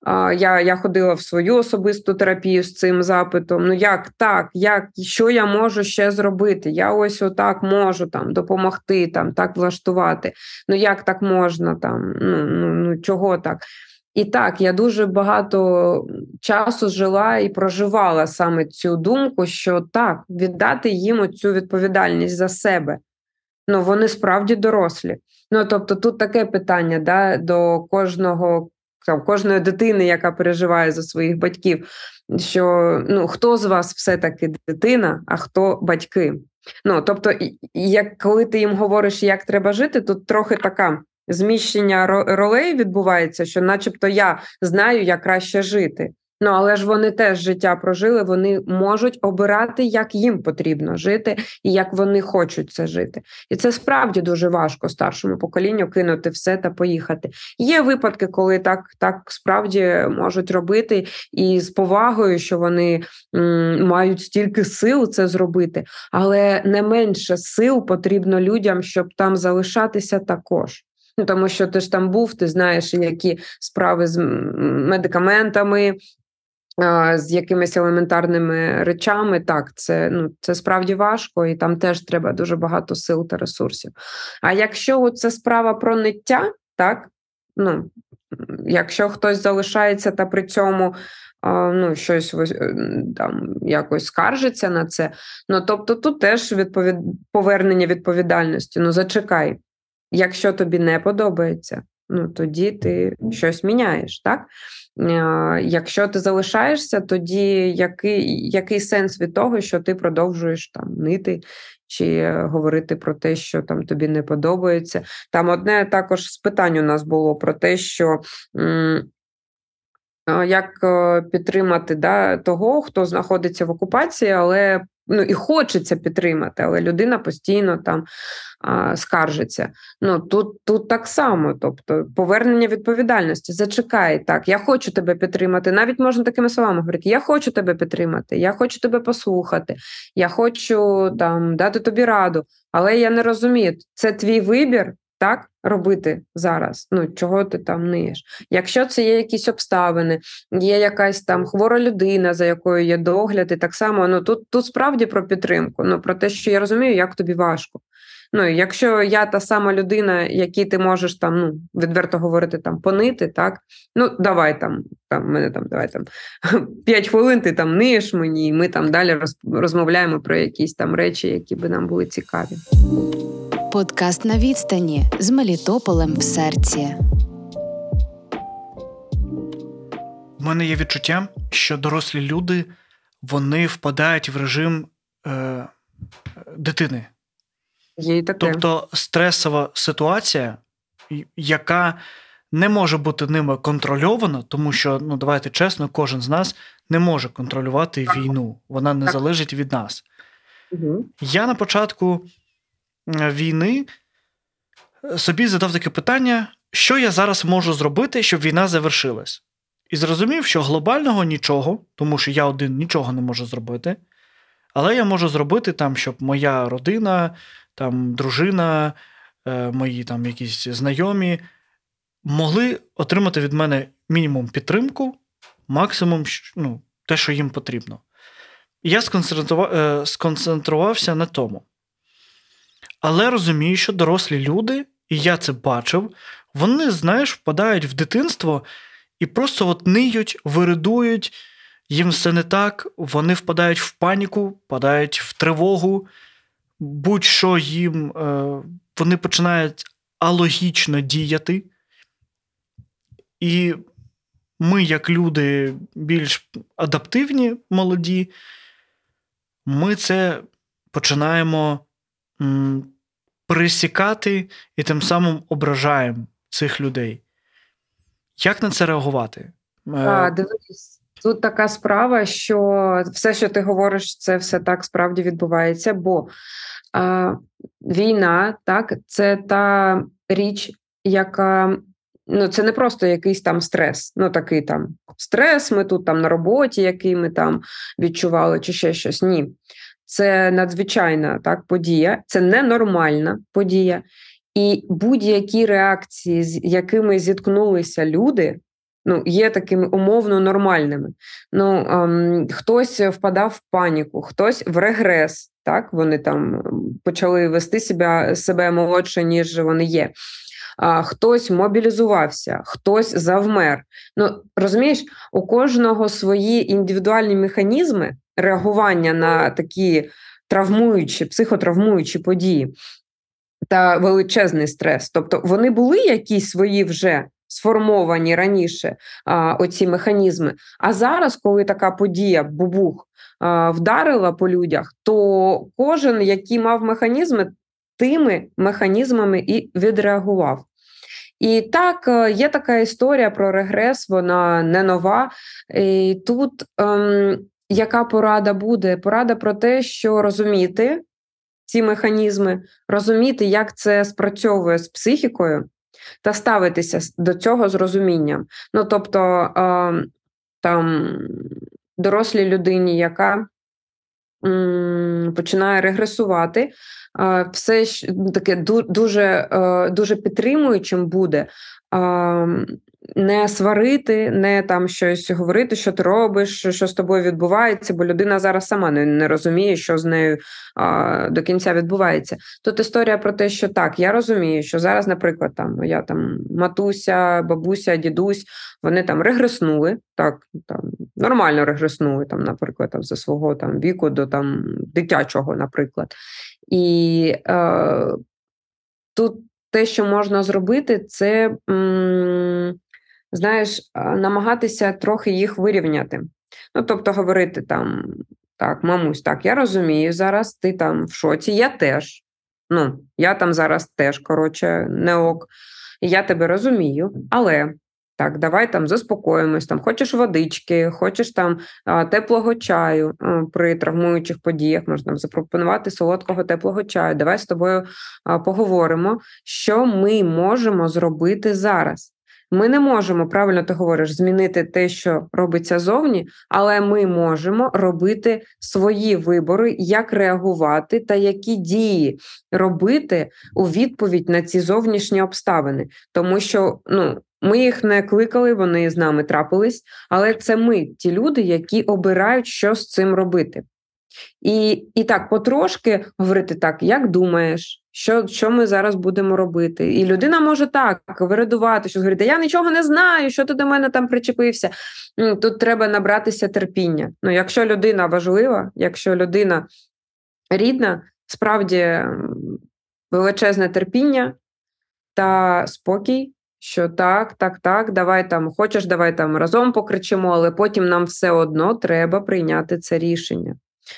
я я ходила в свою особисту терапію з цим запитом. Ну як так, як що я можу ще зробити? Я ось отак можу там допомогти, там так влаштувати. Ну як так можна там? Ну, ну, ну чого так? І так, я дуже багато часу жила і проживала саме цю думку, що так, віддати їм цю відповідальність за себе. Ну, вони справді дорослі. Ну, тобто, тут таке питання да, до кожного там, кожної дитини, яка переживає за своїх батьків, що ну, хто з вас все-таки дитина, а хто батьки. Ну, Тобто, як коли ти їм говориш, як треба жити, тут трохи така зміщення ролей відбувається, що, начебто, я знаю, як краще жити. Ну, але ж вони теж життя прожили, вони можуть обирати, як їм потрібно жити і як вони хочуть це жити. І це справді дуже важко старшому поколінню кинути все та поїхати. Є випадки, коли так так справді можуть робити, і з повагою, що вони м, мають стільки сил це зробити, але не менше сил потрібно людям, щоб там залишатися також. Ну, Тому що ти ж там був, ти знаєш, які справи з медикаментами, з якимись елементарними речами, так, це ну, це справді важко, і там теж треба дуже багато сил та ресурсів. А якщо це справа про ниття, так, ну, якщо хтось залишається та при цьому ну, щось е, там якось скаржиться на це, ну тобто тут теж відповід... повернення відповідальності. Ну, зачекай, якщо тобі не подобається, ну тоді ти щось міняєш, так? Якщо ти залишаєшся, тоді який який сенс від того, що ти продовжуєш там нити чи говорити про те, що там тобі не подобається? Там одне також з питань у нас було про те, що. Як підтримати да, того, хто знаходиться в окупації, але ну і хочеться підтримати, але людина постійно там а, скаржиться. Ну тут тут так само, тобто повернення відповідальності. Зачекай, так, я хочу тебе підтримати. Навіть можна такими словами говорити: я хочу тебе підтримати, я хочу тебе послухати, я хочу там дати тобі раду, але я не розумію, це твій вибір так робити зараз. Ну чого ти там ниєш? Якщо це є якісь обставини, є якась там хвора людина, за якою є догляд, і так само ну тут тут справді про підтримку. Ну про те, що я розумію, як тобі важко. Ну, якщо я та сама людина, якій ти можеш там ну відверто говорити там понити, так ну давай там там мене там давай там п'ять хвилин. Ти там ниєш мені, і ми там далі розмовляємо про якісь там речі, які би нам були цікаві. Подкаст на відстані з Мелітополем в серці. У мене є відчуття, що дорослі люди вони впадають в режим е, дитини. Є таке. Тобто стресова ситуація, яка не може бути ними контрольована, тому що, ну давайте чесно, кожен з нас не може контролювати війну. Вона не так. залежить від нас. Угу. Я на початку війни е, собі задав таке питання, що я зараз можу зробити, щоб війна завершилась. І зрозумів, що глобального нічого, тому що я один нічого не можу зробити. Але я можу зробити там, щоб моя родина, там, дружина, е, мої там якісь знайомі могли отримати від мене мінімум підтримку, максимум ну, те, що їм потрібно. І я сконцентрувався на тому. Але розумію, що дорослі люди, і я це бачив, вони, знаєш, впадають в дитинство і просто от ниють, виридують, їм все не так, вони впадають в паніку, впадають в тривогу, будь-що їм е, вони починають алогічно діяти. І ми, як люди більш адаптивні, молоді, ми це починаємо пересікати і тим самим ображаємо цих людей. Як на це реагувати? Е, а, Дивись, тут така справа, що все, що ти говориш, це все так справді відбувається, бо а, війна, так, це та річ, яка. Ну, це не просто якийсь там стрес, ну такий там стрес, ми тут там на роботі, який ми там відчували, чи ще щось. Ні це надзвичайна так подія, це ненормальна подія. І будь-які реакції, з якими зіткнулися люди, ну, є такими умовно нормальними. Ну, ем, Хтось впадав в паніку, хтось в регрес. Так, вони там почали вести себе себе молодше, ніж вони є. А, Хтось мобілізувався, хтось завмер. Ну розумієш, у кожного свої індивідуальні механізми, реагування на такі травмуючі, психотравмуючі події та величезний стрес. Тобто вони були якісь свої вже сформовані раніше а, оці механізми. А зараз, коли така подія, бубух, а, вдарила по людях, то кожен, який мав механізми, тими механізмами і відреагував. І так, е, є така історія про регрес, вона не нова. І Тут ем, яка порада буде? Порада про те, що розуміти ці механізми, розуміти, як це спрацьовує з психікою, та ставитися до цього з розумінням. Ну тобто там дорослій людині, яка починає регресувати, все таке дуже, е, дуже підтримуючим буде не сварити, не там щось говорити, що ти робиш, що з тобою відбувається, бо людина зараз сама не, не розуміє, що з нею а, до кінця відбувається. Тут історія про те, що так, я розумію, що зараз, наприклад, там моя там матуся, бабуся, дідусь, вони там регреснули, так там нормально регреснули, там, наприклад, там за свого там віку до там дитячого, наприклад. І е, тут те, що можна зробити, це м, знаєш, намагатися трохи їх вирівняти. Ну, тобто, говорити там, так, мамусь, так, я розумію, зараз ти там в шоці, я теж. Ну, я там зараз теж, коротше, не ок, я тебе розумію, але Так, давай там заспокоїмось, там хочеш водички, хочеш там теплого чаю при травмуючих подіях, можна запропонувати солодкого теплого чаю. Давай з тобою поговоримо, що ми можемо зробити зараз. Ми не можемо, правильно ти говориш, змінити те, що робиться зовні, але ми можемо робити свої вибори, як реагувати та які дії робити у відповідь на ці зовнішні обставини, тому що ну. Ми їх не кликали, вони з нами трапились, але це ми, ті люди, які обирають, що з цим робити. І і так, потрошки говорити так, як думаєш, що що ми зараз будемо робити? І людина може так вирадувати, що говорити, я нічого не знаю, що ти до мене там причепився. Тут треба набратися терпіння. Ну, Якщо людина важлива, якщо людина рідна, справді величезне терпіння та спокій. Що так, так, так, давай там хочеш, давай там разом покричимо, але потім нам все одно треба прийняти це рішення.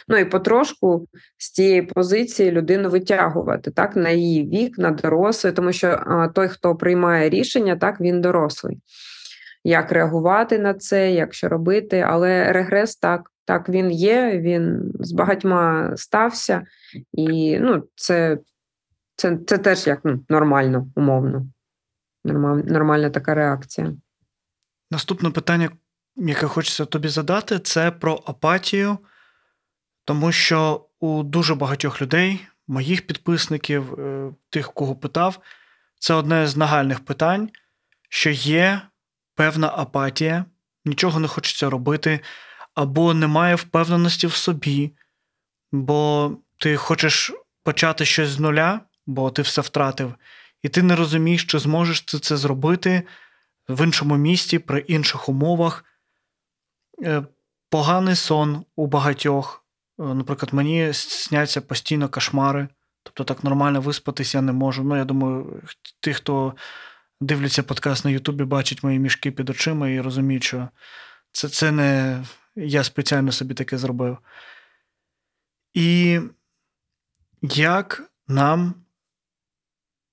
Ну і потрошку з цієї позиції людину витягувати так на її вік, на дорослий, тому що той, хто приймає рішення, так він дорослий. Як реагувати на це, як що робити, але регрес так, так він є, він з багатьма стався, і ну, це це, це теж як ну, нормально, умовно. Нормаль, нормальна така реакція. Наступне питання, яке хочеться тобі задати, це про апатію. Тому що у дуже багатьох людей, моїх підписників, е, тих, кого питав, це одне з нагальних питань, що є певна апатія, нічого не хочеться робити, або немає впевненості в собі, бо ти хочеш почати щось з нуля, бо ти все втратив, і ти не розумієш, чи зможеш ти це зробити в іншому місті, при інших умовах. Е, поганий сон у багатьох. Е, наприклад, мені сняться постійно кошмари, тобто так нормально виспатися я не можу. Ну, я думаю, ті, хто дивляться подкаст на Ютубі, бачать мої мішки під очима і розуміють, що це, це не я спеціально собі таке зробив. І як нам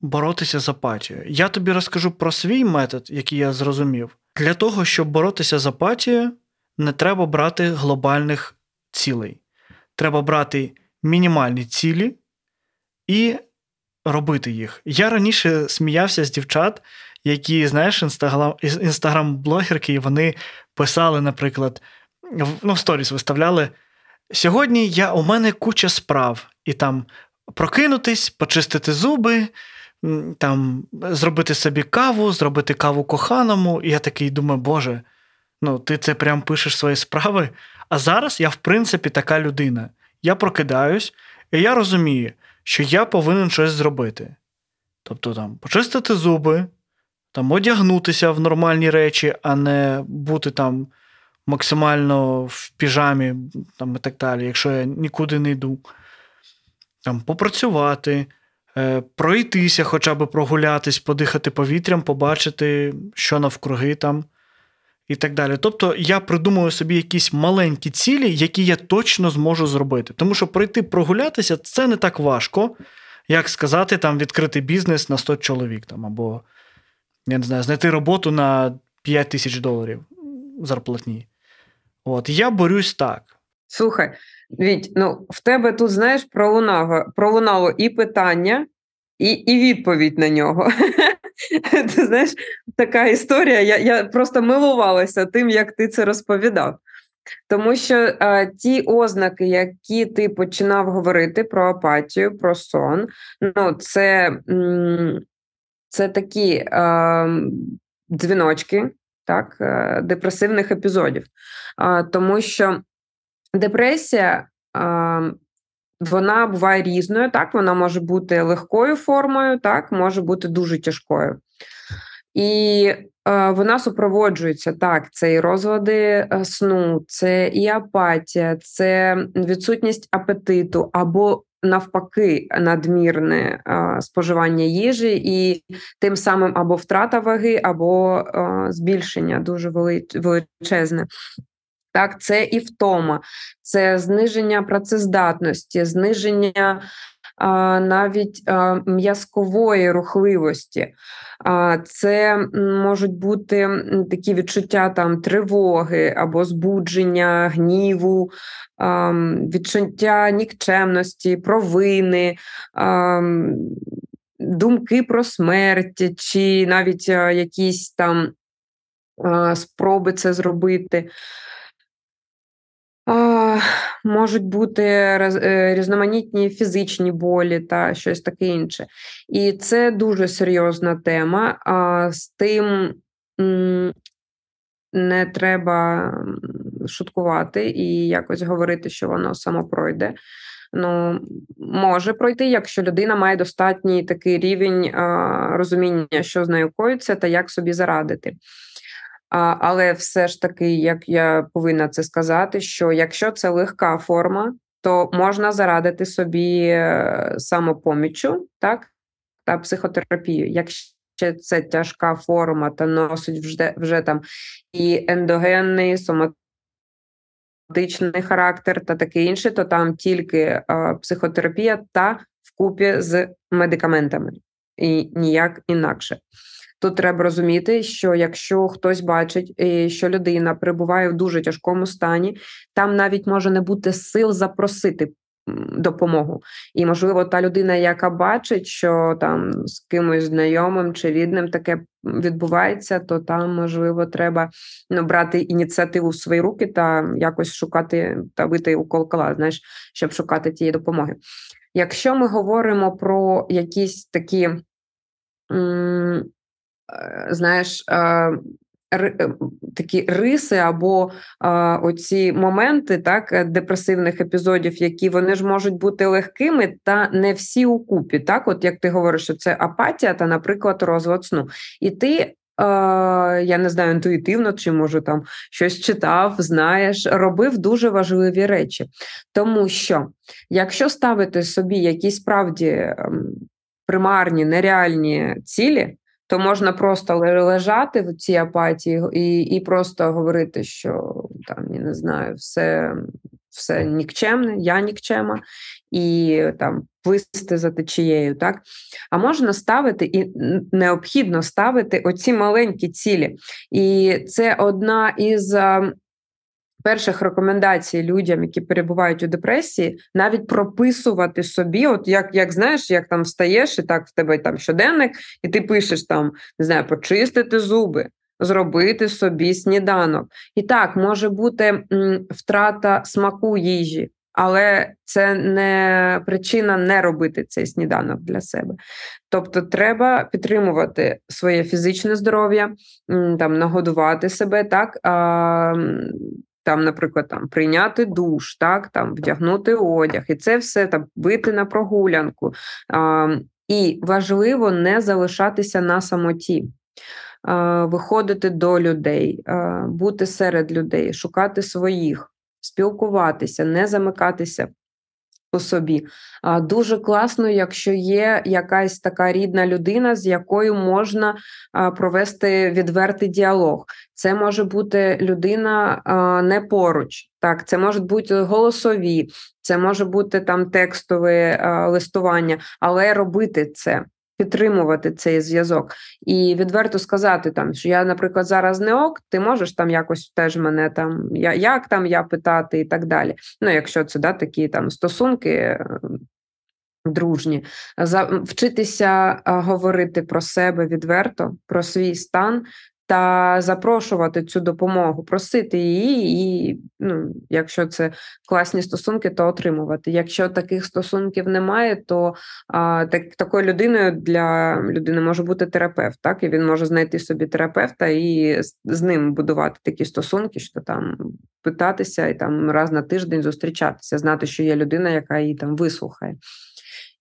боротися з апатією? Я тобі розкажу про свій метод, який я зрозумів. Для того, щоб боротися з апатією, не треба брати глобальних цілей треба брати мінімальні цілі і робити їх. Я раніше сміявся з дівчат, які, знаєш, інстаграм-блогерки, і вони писали, наприклад, ну, в сторіс виставляли. Сьогодні я, у мене куча справ, і там прокинутись, почистити зуби, там, зробити собі каву, зробити каву коханому. І я такий думаю, Боже, ну ти це прям пишеш свої справи. А зараз я, в принципі, така людина. Я прокидаюсь, і я розумію, що я повинен щось зробити. Тобто, там, почистити зуби, там, одягнутися в нормальні речі, а не бути там максимально в піжамі там, і так далі, якщо я нікуди не йду. Там, Попрацювати, е, пройтися, хоча б прогулятись, подихати повітрям, побачити, що навкруги там і так далі. Тобто я придумую собі якісь маленькі цілі, які я точно зможу зробити. Тому що пройти прогулятися це не так важко, як сказати, там відкрити бізнес на 100 чоловік там, або я не знаю, знайти роботу на 5 тисяч доларів зарплатні. От я борюсь так. Слухай, Віть, ну в тебе тут, знаєш, пролунало, пролунало і питання, і і відповідь на нього. Ти знаєш, така історія. Я я просто милувалася тим, як ти це розповідав. Тому що а, ті ознаки, які ти починав говорити про апатію, про сон, ну це це такі а, дзвіночки так, е, депресивних епізодів. Тому що депресія вона буває різною. Так, вона може бути легкою формою, так, може бути дуже тяжкою. І е, вона супроводжується так: це і розлади е, сну, це і апатія, це відсутність апетиту або навпаки надмірне е, споживання їжі, і тим самим або втрата ваги, або е, збільшення дуже величезне. Так, це і втома, це зниження працездатності, зниження навіть м'язкової рухливості. Це можуть бути такі відчуття там тривоги або збудження, гніву, відчуття нікчемності, провини. Думки про смерть, чи навіть якісь там спроби це зробити. Можуть бути е, різноманітні фізичні болі та щось таке інше. І це дуже серйозна тема. З тим не треба шуткувати і якось говорити, що воно само пройде. Ну, може пройти, якщо людина має достатній такий рівень розуміння, що з нею коїться, та як собі зарадити. А, Але все ж таки, як я повинна це сказати, що якщо це легка форма, то можна зарадити собі е, самопоміччю, так, та психотерапію. Якщо це тяжка форма, та носить вже вже там і ендогенний, соматичний характер та таке інше, то там тільки а, психотерапія та вкупі з медикаментами, і ніяк інакше. Тут треба розуміти, що якщо хтось бачить, е, що людина перебуває в дуже тяжкому стані, там навіть може не бути сил запросити допомогу. І, можливо, та людина, яка бачить, що там з кимось знайомим чи рідним таке відбувається, то там можливо треба ну, брати ініціативу в свої руки та якось шукати та бити у колокола, знаєш, щоб шукати тієї допомоги. Якщо ми говоримо про якісь такі знаєш, е, е, такі риси або оці моменти так, депресивних епізодів, які вони ж можуть бути легкими, та не всі у купі. Так, от як ти говориш, що це апатія та, наприклад, розлад сну. І ти. Я не знаю, інтуїтивно, чи може там щось читав, знаєш, робив дуже важливі речі. Тому що, якщо ставити собі якісь справді ем, примарні, нереальні цілі, то можна просто лежати в цій апатії і і просто говорити, що там я не знаю, все все нікчемне, я нікчема, і там плисти за течією. так? А можна ставити і необхідно ставити оці маленькі цілі. І це одна із перших рекомендацій людям, які перебувають у депресії, навіть прописувати собі, от як як знаєш, як там встаєш, і так в тебе там щоденник, і ти пишеш там, не знаю, почистити зуби. Зробити собі сніданок. І так, може бути м, втрата смаку їжі, але це не причина не робити цей сніданок для себе. Тобто, треба підтримувати своє фізичне здоров'я, там нагодувати себе, так, а, там, наприклад, там прийняти душ, так, там вдягнути одяг, і це все там вийти на прогулянку. А, І важливо не залишатися на самоті, а, виходити до людей, а, бути серед людей, шукати своїх, спілкуватися, не замикатися по собі. Дуже класно, якщо є якась така рідна людина, з якою можна провести відвертий діалог. Це може бути людина не поруч, так, це можуть бути голосові, це може бути там текстове листування, але робити це підтримувати цей зв'язок і відверто сказати, там що я, наприклад, зараз не ок, ти можеш там якось теж мене там я як там я питати і так далі. Ну, якщо це да, такі там стосунки. Дружні, вчитися говорити про себе відверто, про свій стан, та запрошувати цю допомогу, просити її, і ну, якщо це класні стосунки, то отримувати. Якщо таких стосунків немає, то а, так, такою людиною для людини може бути терапевт, так і він може знайти собі терапевта і з, ним будувати такі стосунки, що там питатися і там раз на тиждень зустрічатися, знати, що є людина, яка її там вислухає.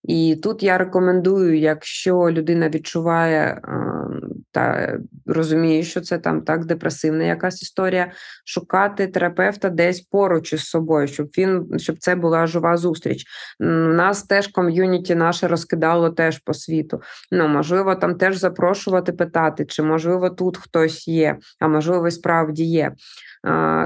І тут я рекомендую, якщо людина відчуває та розуміє, що це там так депресивна якась історія, шукати терапевта десь поруч із собою, щоб він щоб це була жива зустріч. Нас теж ком'юніті наше розкидало теж по світу. Ну можливо, там теж запрошувати, питати, чи можливо тут хтось є, а можливо, справді є.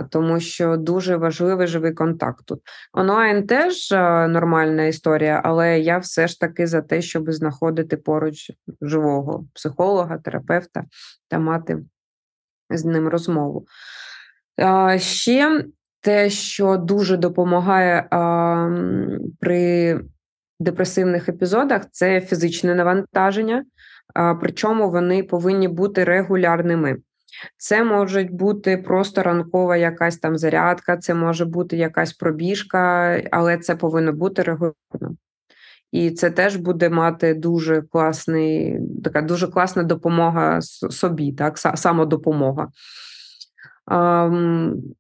Тому що дуже важливий живий контакт тут. Онлайн теж нормальна історія, але я все ж таки за те, щоб знаходити поруч живого психолога, терапевта та мати з ним розмову. Ще те, що дуже допомагає при депресивних епізодах, це фізичне навантаження, причому вони повинні бути регулярними. Це може бути просто ранкова якась там зарядка, це може бути якась пробіжка, але це повинно бути регулярно. І це теж буде мати дуже класний, така дуже класна допомога собі, так, самодопомога.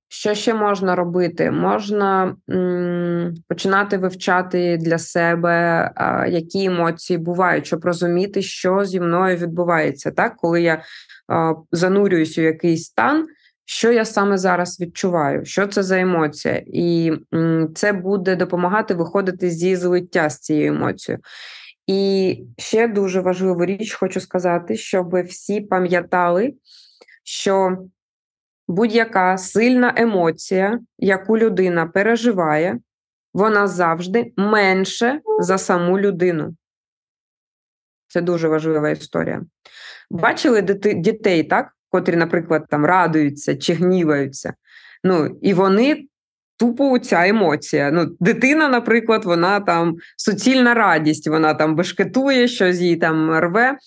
Що ще можна робити? Можна починати вивчати для себе, які емоції бувають, щоб розуміти, що зі мною відбувається. Так, Коли я занурююсь у якийсь стан, що я саме зараз відчуваю, що це за емоція, і це буде допомагати виходити зі злиття з цією емоцією. І ще дуже важливу річ хочу сказати, щоб всі пам'ятали, що будь-яка сильна емоція, яку людина переживає, вона завжди менше за саму людину. Це дуже важлива історія. Бачили дітей, так, котрі, наприклад, там радуються чи гніваються. Ну, І вони тупо ця емоція. Ну, Дитина, наприклад, вона там суцільна радість, вона там бешкетує, щось їй там рве.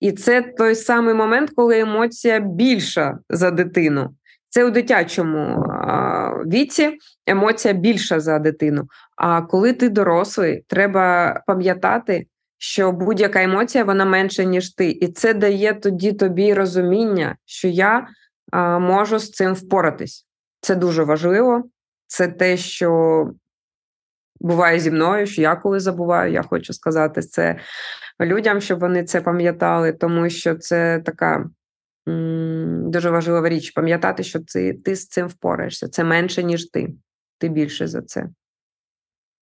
І це той самий момент, коли емоція більша за дитину. Це у дитячому віці емоція більша за дитину. А коли ти дорослий, треба пам'ятати, що будь-яка емоція вона менша, ніж ти. І це дає тоді тобі розуміння, що я можу з цим впоратись. Це дуже важливо. Це те, що буває зі мною, що я коли забуваю, я хочу сказати це людям, щоб вони це пам'ятали, тому що це така дуже важлива річ пам'ятати, що ти, ти з цим впораєшся. Це менше, ніж ти. Ти більше за це.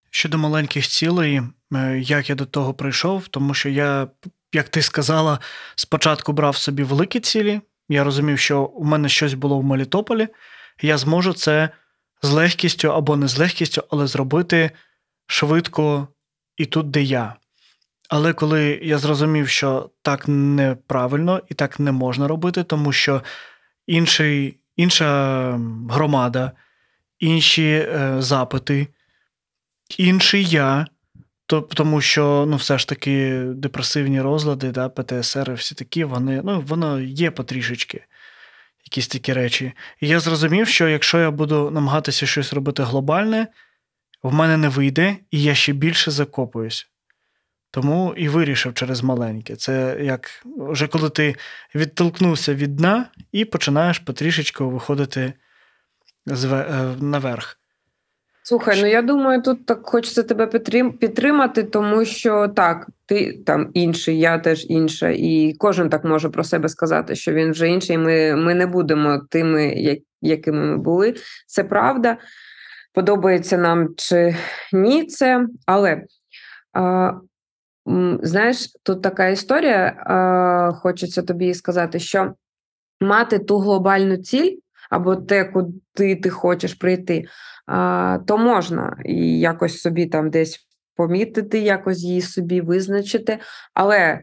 Щодо маленьких цілей, е, як я до того прийшов, тому що я, як ти сказала, спочатку брав собі великі цілі. Я розумів, що у мене щось було в Мелітополі, і я зможу це з легкістю або не з легкістю, але зробити швидко і тут, де я. Але коли я зрозумів, що так неправильно і так не можна робити, тому що інший, інша громада, інші е, запити, інший я, то, тому що ну, все ж таки депресивні розлади, да, ПТСР, всі такі, вони, ну, воно є потрішечки, якісь такі речі. І я зрозумів, що якщо я буду намагатися щось робити глобальне, в мене не вийде, і я ще більше закопуюсь. Тому і вирішив через маленьке. Це як вже коли ти відтолкнувся від дна і починаєш потрішечку виходити е, наверх. Слухай, ну я думаю, тут так хочеться тебе підтримати, тому що так, ти там інший, я теж інша, і кожен так може про себе сказати, що він вже інший. Ми ми не будемо тими, якими ми були. Це правда, подобається нам чи ні, це, але. Знаєш, тут така історія, хочеться тобі сказати, що мати ту глобальну ціль або те, куди ти хочеш прийти, то можна і якось собі там десь помітити, якось її собі визначити, але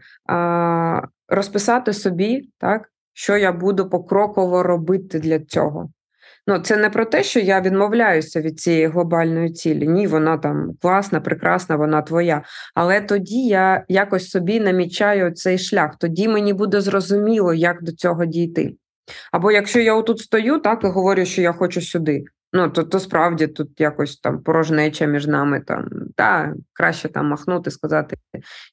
розписати собі, так, що я буду покроково робити для цього. Ну, це не про те, що я відмовляюся від цієї глобальної цілі. Ні, вона там класна, прекрасна, вона твоя. Але тоді я якось собі намічаю цей шлях. Тоді мені буде зрозуміло, як до цього дійти. Або якщо я отут стою, так і говорю, що я хочу сюди. Ну, то то справді тут якось там порожнеча між нами, там, та, краще там махнути, сказати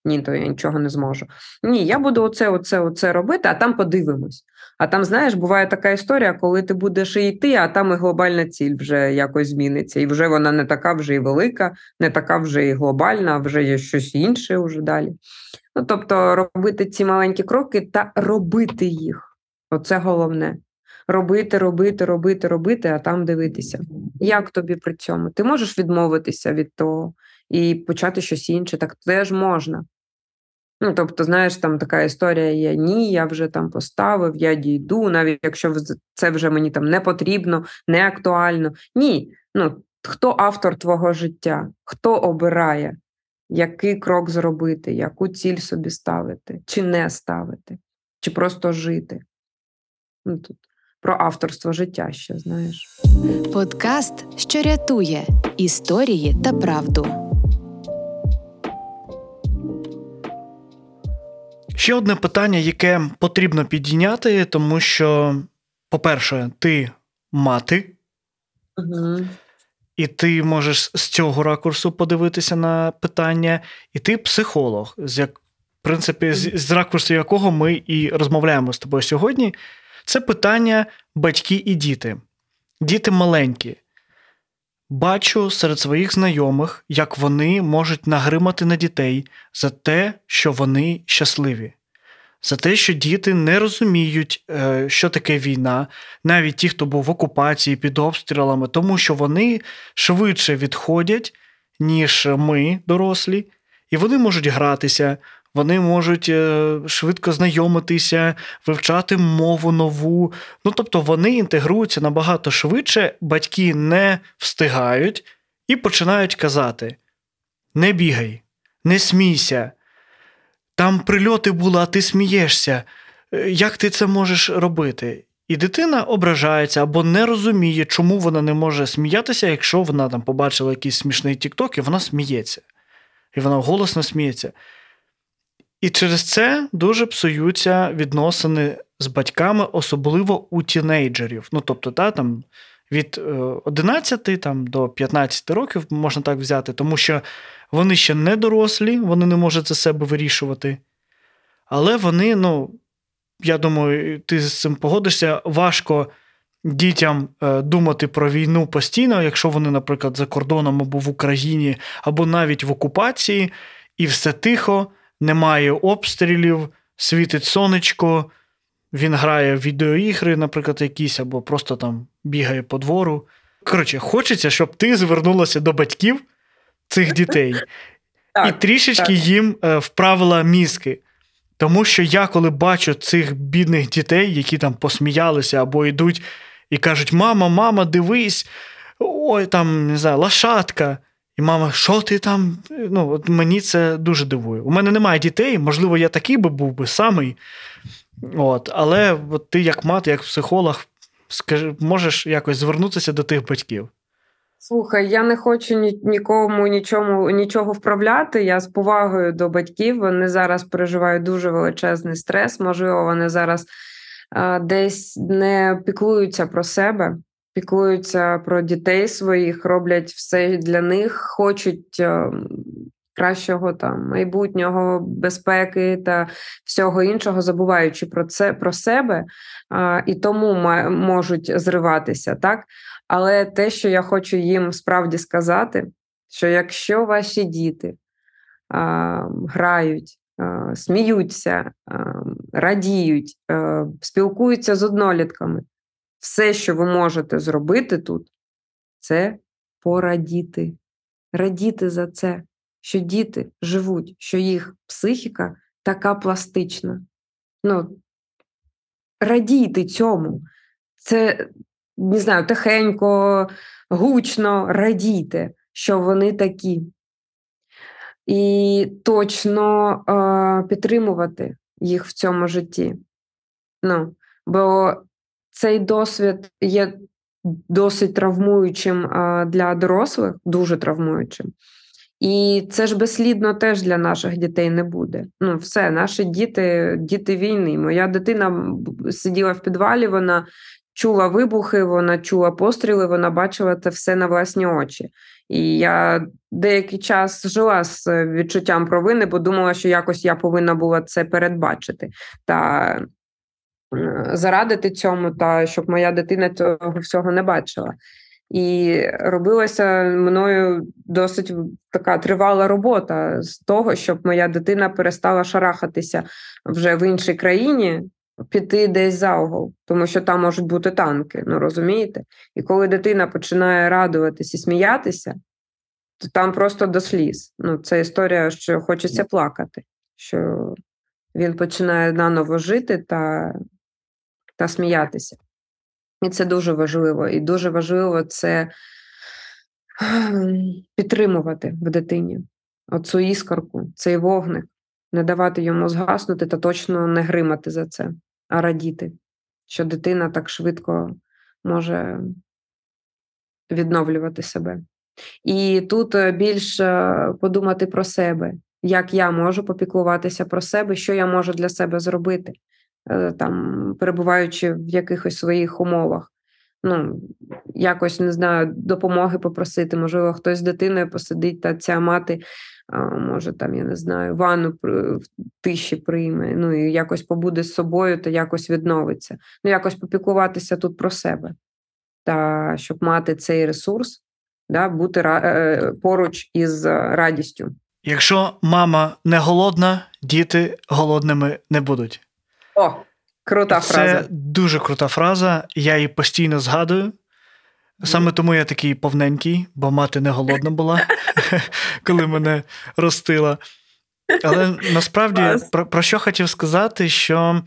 ні, то я нічого не зможу. Ні, я буду оце, оце, оце робити, а там подивимось. А там, знаєш, буває така історія, коли ти будеш йти, а там і глобальна ціль вже якось зміниться. І вже вона не така вже і велика, не така вже і глобальна, а вже є щось інше вже далі. Ну, Тобто, робити ці маленькі кроки та робити їх. Оце головне. Робити, робити, робити, робити, а там дивитися. Як тобі при цьому? Ти можеш відмовитися від того і почати щось інше, так теж можна. Ну, тобто, знаєш, там така історія є: ні, я вже там поставив, я дійду, навіть якщо це вже мені там не потрібно, не актуально. Ні. Ну, Хто автор твого життя? Хто обирає, який крок зробити, яку ціль собі ставити, чи не ставити, чи просто жити? Ну, тут Про авторство життя ще знаєш. Подкаст, що рятує історії та правду. Ще одне питання, яке потрібно підійняти, тому що, по-перше, ти мати, угу. і ти можеш з цього ракурсу подивитися на питання, і ти психолог, з як, в принципі, з, з ракурсу якого ми і розмовляємо з тобою сьогодні. Це питання батьки і діти. Діти маленькі. Бачу серед своїх знайомих, як вони можуть нагримати на дітей за те, що вони щасливі, за те, що діти не розуміють, е, що таке війна, навіть ті, хто був в окупації під обстрілами, тому що вони швидше відходять, ніж ми, дорослі, і вони можуть гратися, вони можуть е, швидко знайомитися, вивчати мову нову. Ну тобто вони інтегруються набагато швидше, батьки не встигають і починають казати: не бігай, не смійся. Там прильоти були, а ти смієшся. Е, як ти це можеш робити? І дитина ображається або не розуміє, чому вона не може сміятися, якщо вона там побачила якийсь смішний тікток, і вона сміється. І вона голосно сміється. І через це дуже псуються відносини з батьками, особливо у тінейджерів. Ну, тобто, та, там, від 11 е, там, до 15 років можна так взяти, тому що вони ще не дорослі, вони не можуть за себе вирішувати. Але вони, ну, я думаю, ти з цим погодишся, важко дітям е, думати про війну постійно, якщо вони, наприклад, за кордоном або в Україні, або навіть в окупації, і все тихо немає обстрілів, світить сонечко, він грає в відеоігри, наприклад, якісь, або просто там бігає по двору. Коротше, хочеться, щоб ти звернулася до батьків цих дітей і трішечки їм е, вправила мізки. Тому що я, коли бачу цих бідних дітей, які там посміялися або йдуть і кажуть: Мама, мама, дивись, ой, там, не знаю, лошадка. І мама, що ти там? Ну, от Мені це дуже дивує. У мене немає дітей, можливо, я такий би був би самий. От, Але от ти, як мати, як психолог, скажи, можеш якось звернутися до тих батьків. Слухай, я не хочу ні, нікому нічому, нічого вправляти. Я з повагою до батьків. Вони зараз переживають дуже величезний стрес. Можливо, вони зараз а, десь не піклуються про себе піклуються про дітей своїх, роблять все для них, хочуть е, кращого там майбутнього, безпеки та всього іншого, забуваючи про це про себе і тому можуть зриватися, так. Але те, що я хочу їм справді сказати, що якщо ваші діти а, грають, а, сміються, а, радіють, спілкуються з однолітками, все, що ви можете зробити тут, це порадіти. Радіти за це, що діти живуть, що їх психіка така пластична. Ну, Радійте цьому. Це, не знаю, тихенько, гучно радійте, що вони такі. І точно е, підтримувати їх в цьому житті. Ну, Бо цей досвід є досить травмуючим для дорослих, дуже травмуючим. І це ж безслідно теж для наших дітей не буде. Ну, все, наші діти, діти війни. Моя дитина сиділа в підвалі, вона чула вибухи, вона чула постріли, вона бачила це все на власні очі. І я деякий час жила з відчуттям провини, бо думала, що якось я повинна була це передбачити. Та Е, зарадити цьому, та щоб моя дитина цього всього не бачила. І робилася мною досить така тривала робота з того, щоб моя дитина перестала шарахатися вже в іншій країні, піти десь за угол, тому що там можуть бути танки, ну розумієте? І коли дитина починає радуватись і сміятися, то там просто до сліз. Ну, це історія, що хочеться плакати. що він починає наново жити та, та сміятися. І це дуже важливо. І дуже важливо це підтримувати в дитині оцю іскорку, цей вогник, не давати йому згаснути та точно не гримати за це, а радіти, що дитина так швидко може відновлювати себе. І тут е, більше подумати про себе, як я можу попіклуватися про себе, що я можу для себе зробити, там, перебуваючи в якихось своїх умовах. Ну, якось не знаю, допомоги попросити, можливо, хтось з дитиною посидить, та ця мати, може, там, я не знаю, ванну в тиші прийме, ну і якось побуде з собою та якось відновиться. Ну, якось попіклуватися тут про себе, та щоб мати цей ресурс, да, бути е, поруч із радістю. Якщо мама не голодна, діти голодними не будуть. О, крута Це фраза. Це дуже крута фраза. Я її постійно згадую. Саме тому я такий повненький, бо мати не голодна була, коли мене ростила. Але насправді про, про що хотів сказати, що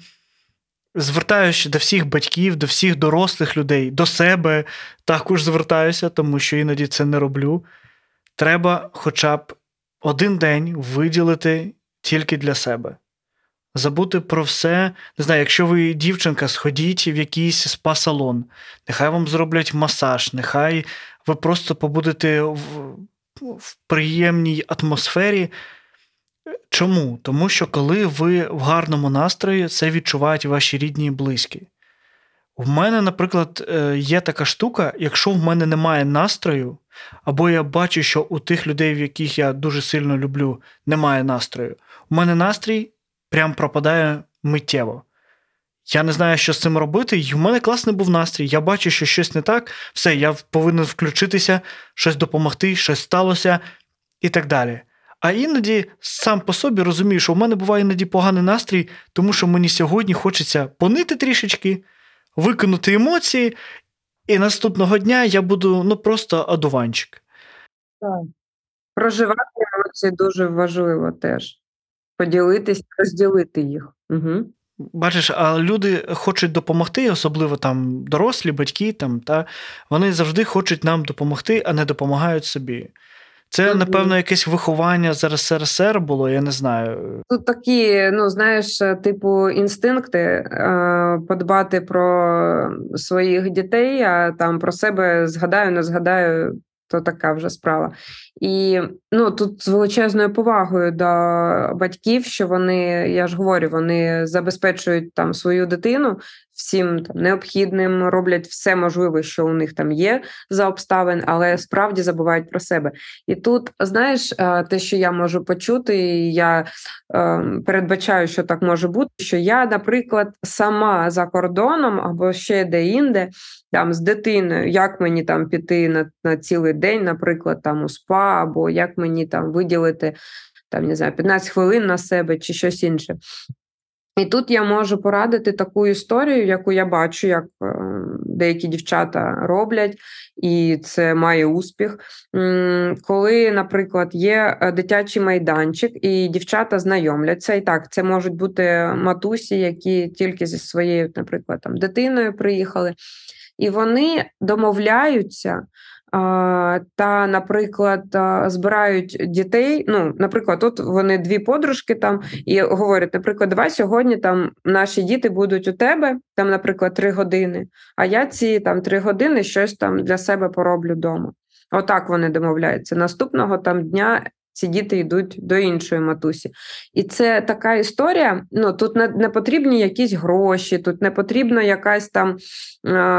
звертаюся до всіх батьків, до всіх дорослих людей, до себе також звертаюся, тому що іноді це не роблю. Треба хоча б один день виділити тільки для себе. Забути про все. Не знаю, якщо ви дівчинка, сходіть в якийсь спа-салон, нехай вам зроблять масаж, нехай ви просто побудете в, в приємній атмосфері. Чому? Тому що коли ви в гарному настрої, це відчувають ваші рідні і близькі. У мене, наприклад, е, є така штука, якщо в мене немає настрою, або я бачу, що у тих людей, в яких я дуже сильно люблю, немає настрою, у мене настрій прям пропадає миттєво. Я не знаю, що з цим робити. І в мене класний був настрій. Я бачу, що щось не так, все, я повинен включитися, щось допомогти, щось сталося і так далі. А іноді сам по собі розумію, що в мене буває іноді поганий настрій, тому що мені сьогодні хочеться понити трішечки, викинути емоції, і наступного дня я буду ну, просто одуванчик. Так. Проживати емоції дуже важливо теж поділитись, розділити їх. Угу. Бачиш, а люди хочуть допомогти, особливо там дорослі, батьки, там, та, вони завжди хочуть нам допомогти, а не допомагають собі. Це, напевно, якесь виховання з РСРСР було, я не знаю. Тут такі, ну, знаєш, типу, інстинкти е, подбати про своїх дітей, а там про себе згадаю, не згадаю, то така вже справа. І ну тут з величезною повагою до батьків, що вони, я ж говорю, вони забезпечують там свою дитину всім там необхідним, роблять все можливе, що у них там є за обставин, але справді забувають про себе. І тут, знаєш, е, те, що я можу почути, і я е, передбачаю, що так може бути, що я, наприклад, сама за кордоном або ще де-інде, там з дитиною, як мені там піти на, на цілий день, наприклад, там у спа, або як мені там виділити там, не знаю, 15 хвилин на себе чи щось інше. І тут я можу порадити таку історію, яку я бачу, як е, деякі дівчата роблять, і це має успіх. Коли, наприклад, є е, дитячий майданчик, і дівчата знайомляться, і так, це можуть бути матусі, які тільки зі своєю, наприклад, там дитиною приїхали, і вони домовляються. Та, наприклад, збирають дітей. Ну, наприклад, тут вони дві подружки там і говорять: наприклад, давай сьогодні там наші діти будуть у тебе, там, наприклад, три години. А я ці там три години щось там для себе пороблю вдома. Отак вони домовляються. Наступного там дня ці діти йдуть до іншої матусі. І це така історія. Ну тут не, не потрібні якісь гроші, тут не потрібна якась там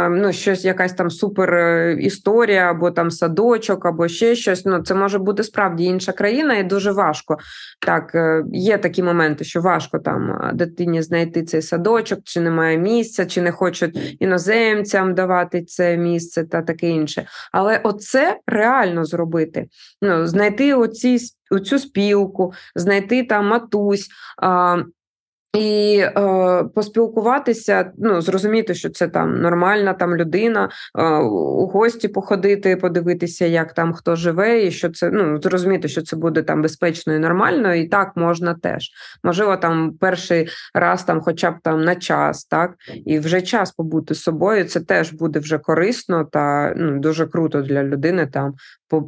ну, щось, якась там супер е, історія, або там садочок, або ще щось. Ну, Це може бути справді інша країна, і дуже важко. Так, е, є такі моменти, що важко там дитині знайти цей садочок, чи немає місця, чи не хочуть іноземцям давати це місце та таке інше. Але оце реально зробити. Ну, Знайти оці, оцю спілку, знайти там матусь. і е, поспілкуватися, ну зрозуміти, що це там нормальна там людина, е, у гості походити, подивитися, як там хто живе, і що це ну зрозуміти, що це буде там безпечно і нормально, і так можна теж. Можливо, там перший раз, там, хоча б там на час, так і вже час побути з собою. Це теж буде вже корисно та ну дуже круто для людини там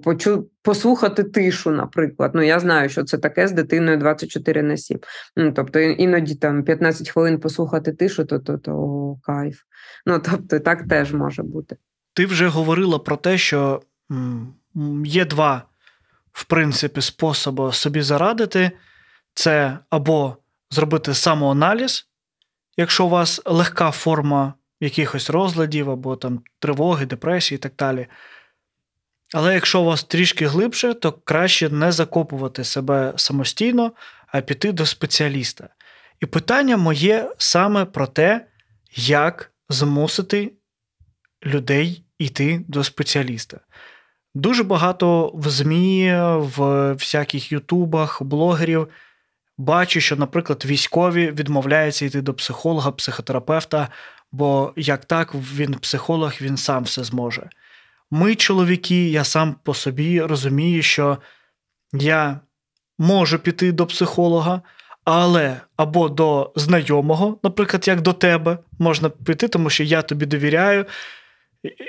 почу, послухати тишу, наприклад. Ну я знаю, що це таке з дитиною 24 на 7. Ну, Тобто іноді там 15 хвилин послухати тишу, то то, то о, кайф. Ну тобто, так теж може бути. Ти вже говорила про те, що є два, в принципі, способи собі зарадити: це або зробити самоаналіз, якщо у вас легка форма якихось розладів, або там тривоги, депресії і так далі. Але якщо у вас трішки глибше, то краще не закопувати себе самостійно, а піти до спеціаліста. І питання моє саме про те, як змусити людей йти до спеціаліста. Дуже багато в ЗМІ, в всяких ютубах, блогерів бачу, що, наприклад, військові відмовляються йти до психолога, психотерапевта, бо як так, він психолог, він сам все зможе. Ми, чоловіки, я сам по собі розумію, що я можу піти до психолога, але або до знайомого, наприклад, як до тебе, можна піти, тому що я тобі довіряю,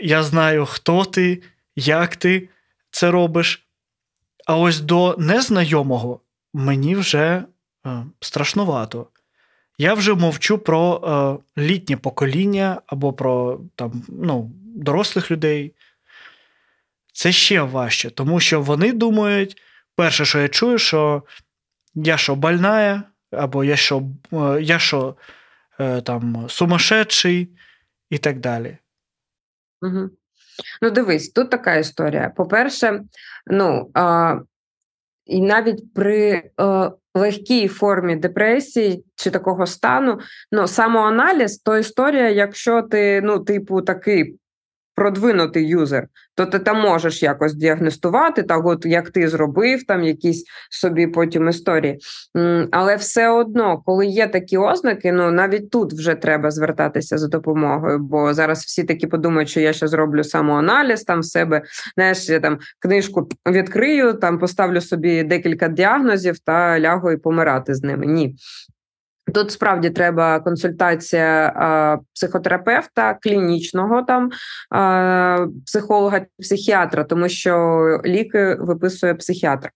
я знаю, хто ти, як ти це робиш. А ось до незнайомого мені вже е, страшнувато. Я вже мовчу про е, літнє покоління або про там, ну, дорослих людей це ще важче, тому що вони думають, перше, що я чую, що я що больная, або я що е, я що е, там сумасшедший і так далі. Угу. Ну, дивись, тут така історія. По-перше, ну а, і навіть при а, е, легкій формі депресії чи такого стану, ну самоаналіз то історія, якщо ти, ну, типу, такий продвинутий юзер, то ти там можеш якось діагностувати, так от як ти зробив, там якісь собі потім історії. Але все одно, коли є такі ознаки, ну навіть тут вже треба звертатися за допомогою, бо зараз всі такі подумають, що я ще зроблю самоаналіз там в себе, знаєш, я там книжку відкрию, там поставлю собі декілька діагнозів та лягу і помирати з ними. Ні. Тут справді треба консультація а, психотерапевта, клінічного там а, психолога, психіатра, тому що ліки виписує психіатр.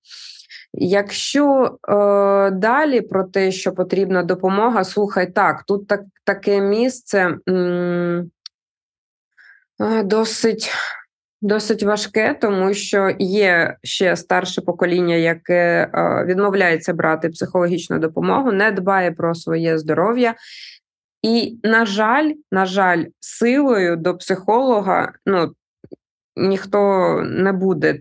Якщо е, далі про те, що потрібна допомога, слухай, так, тут так, таке місце м, досить Досить важке, тому що є ще старше покоління, яке е, відмовляється брати психологічну допомогу, не дбає про своє здоров'я. І, на жаль, на жаль, силою до психолога ну, ніхто не буде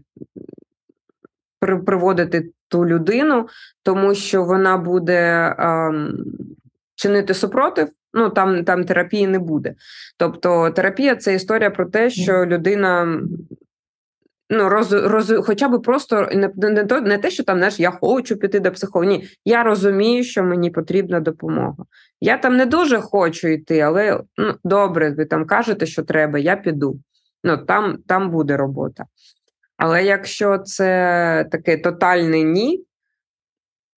приводити ту людину, тому що вона буде ем, чинити супротив ну там там терапії не буде. Тобто терапія це історія про те, що людина. Ну, роз, роз, хоча б просто не не, то, не те, що там знаєш, я хочу піти до психолога. Ні, я розумію, що мені потрібна допомога. Я там не дуже хочу йти, але ну, добре, ви там кажете, що треба, я піду. Ну там, там буде робота. Але якщо це таке тотальне ні,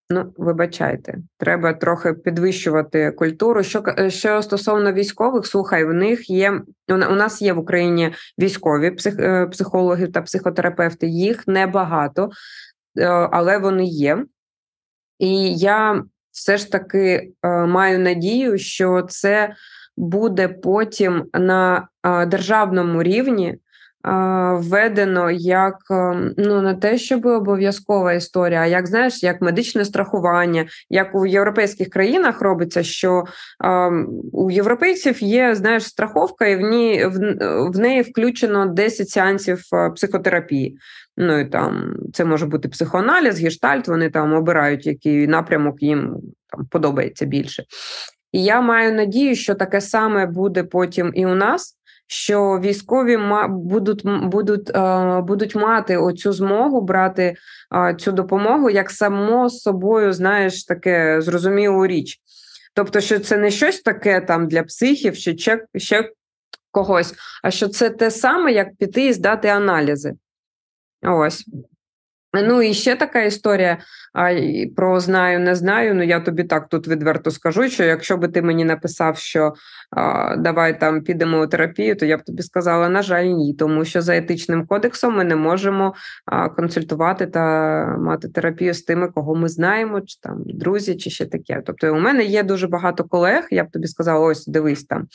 Ну, вибачайте, треба трохи підвищувати культуру. Що що стосовно військових, слухай, в них є у нас є в Україні військові псих, е, психологи та психотерапевти. Їх небагато, е, але вони є. І я все ж таки е, маю надію, що це буде потім на державному рівні введено як ем, ну не те, щоб обов'язкова історія, а як знаєш, як медичне страхування, як у європейських країнах робиться, що у європейців є знаєш страховка, і в ній в, в неї включено 10 сеансів е, психотерапії. Ну і там це може бути психоаналіз, гештальт. Вони там обирають, який напрямок їм там подобається більше. І я маю надію, що таке саме буде потім і у нас що військові будуть будуть, будуть мати оцю змогу брати цю допомогу як само собою, знаєш, таке зрозумілу річ. Тобто, що це не щось таке там для психів, чи ще, ще когось, а що це те саме, як піти і здати аналізи. Ось. Ну і ще така історія а, про знаю, не знаю. Ну я тобі так тут відверто скажу, що якщо би ти мені написав, що а, давай там підемо у терапію, то я б тобі сказала, на жаль, ні, тому що за етичним кодексом ми не можемо а, консультувати та мати терапію з тими, кого ми знаємо, чи там друзі, чи ще таке. Тобто, у мене є дуже багато колег. Я б тобі сказала, ось дивись там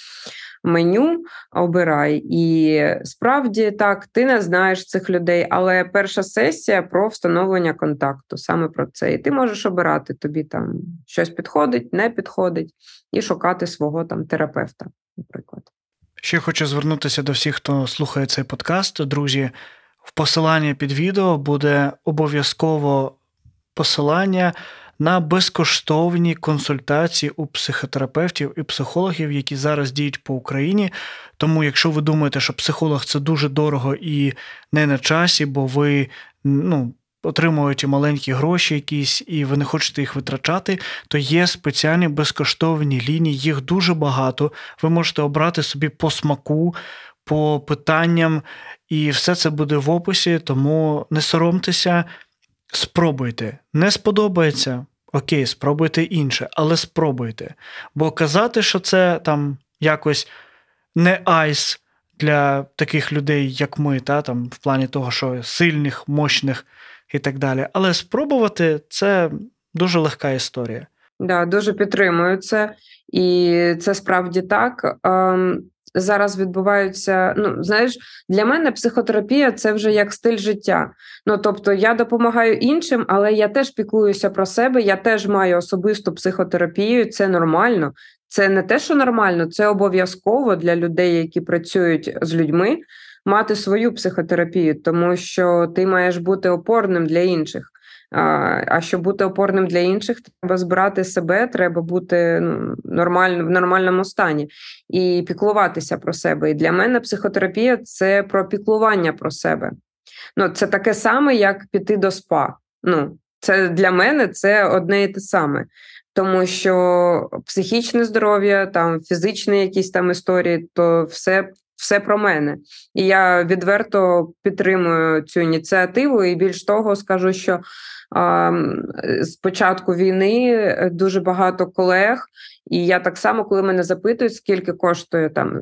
меню обирай. І справді так, ти не знаєш цих людей, але перша сесія про встановлення контакту саме про це. І ти можеш обирати тобі там щось підходить, не підходить, і шукати свого там терапевта, наприклад. Ще хочу звернутися до всіх, хто слухає цей подкаст. Друзі, в посиланні під відео буде обов'язково посилання на безкоштовні консультації у психотерапевтів і психологів, які зараз діють по Україні. Тому, якщо ви думаєте, що психолог це дуже дорого і не на часі, бо ви ну, отримуєте маленькі гроші якісь і ви не хочете їх витрачати, то є спеціальні безкоштовні лінії, їх дуже багато. Ви можете обрати собі по смаку. По питанням, і все це буде в описі, тому не соромтеся, спробуйте. Не сподобається, Окей, спробуйте інше, але спробуйте. Бо казати, що це там якось не ice для таких людей, як ми, та, там, в плані того, що сильних, мощних і так далі. Але спробувати це дуже легка історія. Да, дуже підтримую це, і це справді так. Зараз відбуваються. Ну, знаєш, для мене психотерапія це вже як стиль життя. Ну тобто, я допомагаю іншим, але я теж піклуюся про себе, я теж маю особисту психотерапію. Це нормально. Це не те, що нормально, це обов'язково для людей, які працюють з людьми, мати свою психотерапію, тому що ти маєш бути опорним для інших. А щоб бути опорним для інших, треба збирати себе, треба бути ну, нормально в нормальному стані і піклуватися про себе. І для мене психотерапія це про піклування про себе. Ну, Це таке саме, як піти до спа. Ну, Це для мене це одне і те саме. Тому що психічне здоров'я, там фізичні якісь там історії, то все все про мене. І я відверто підтримую цю ініціативу. І більш того, скажу, що з початку війни е, дуже багато колег, і я так само, коли мене запитують, скільки коштує там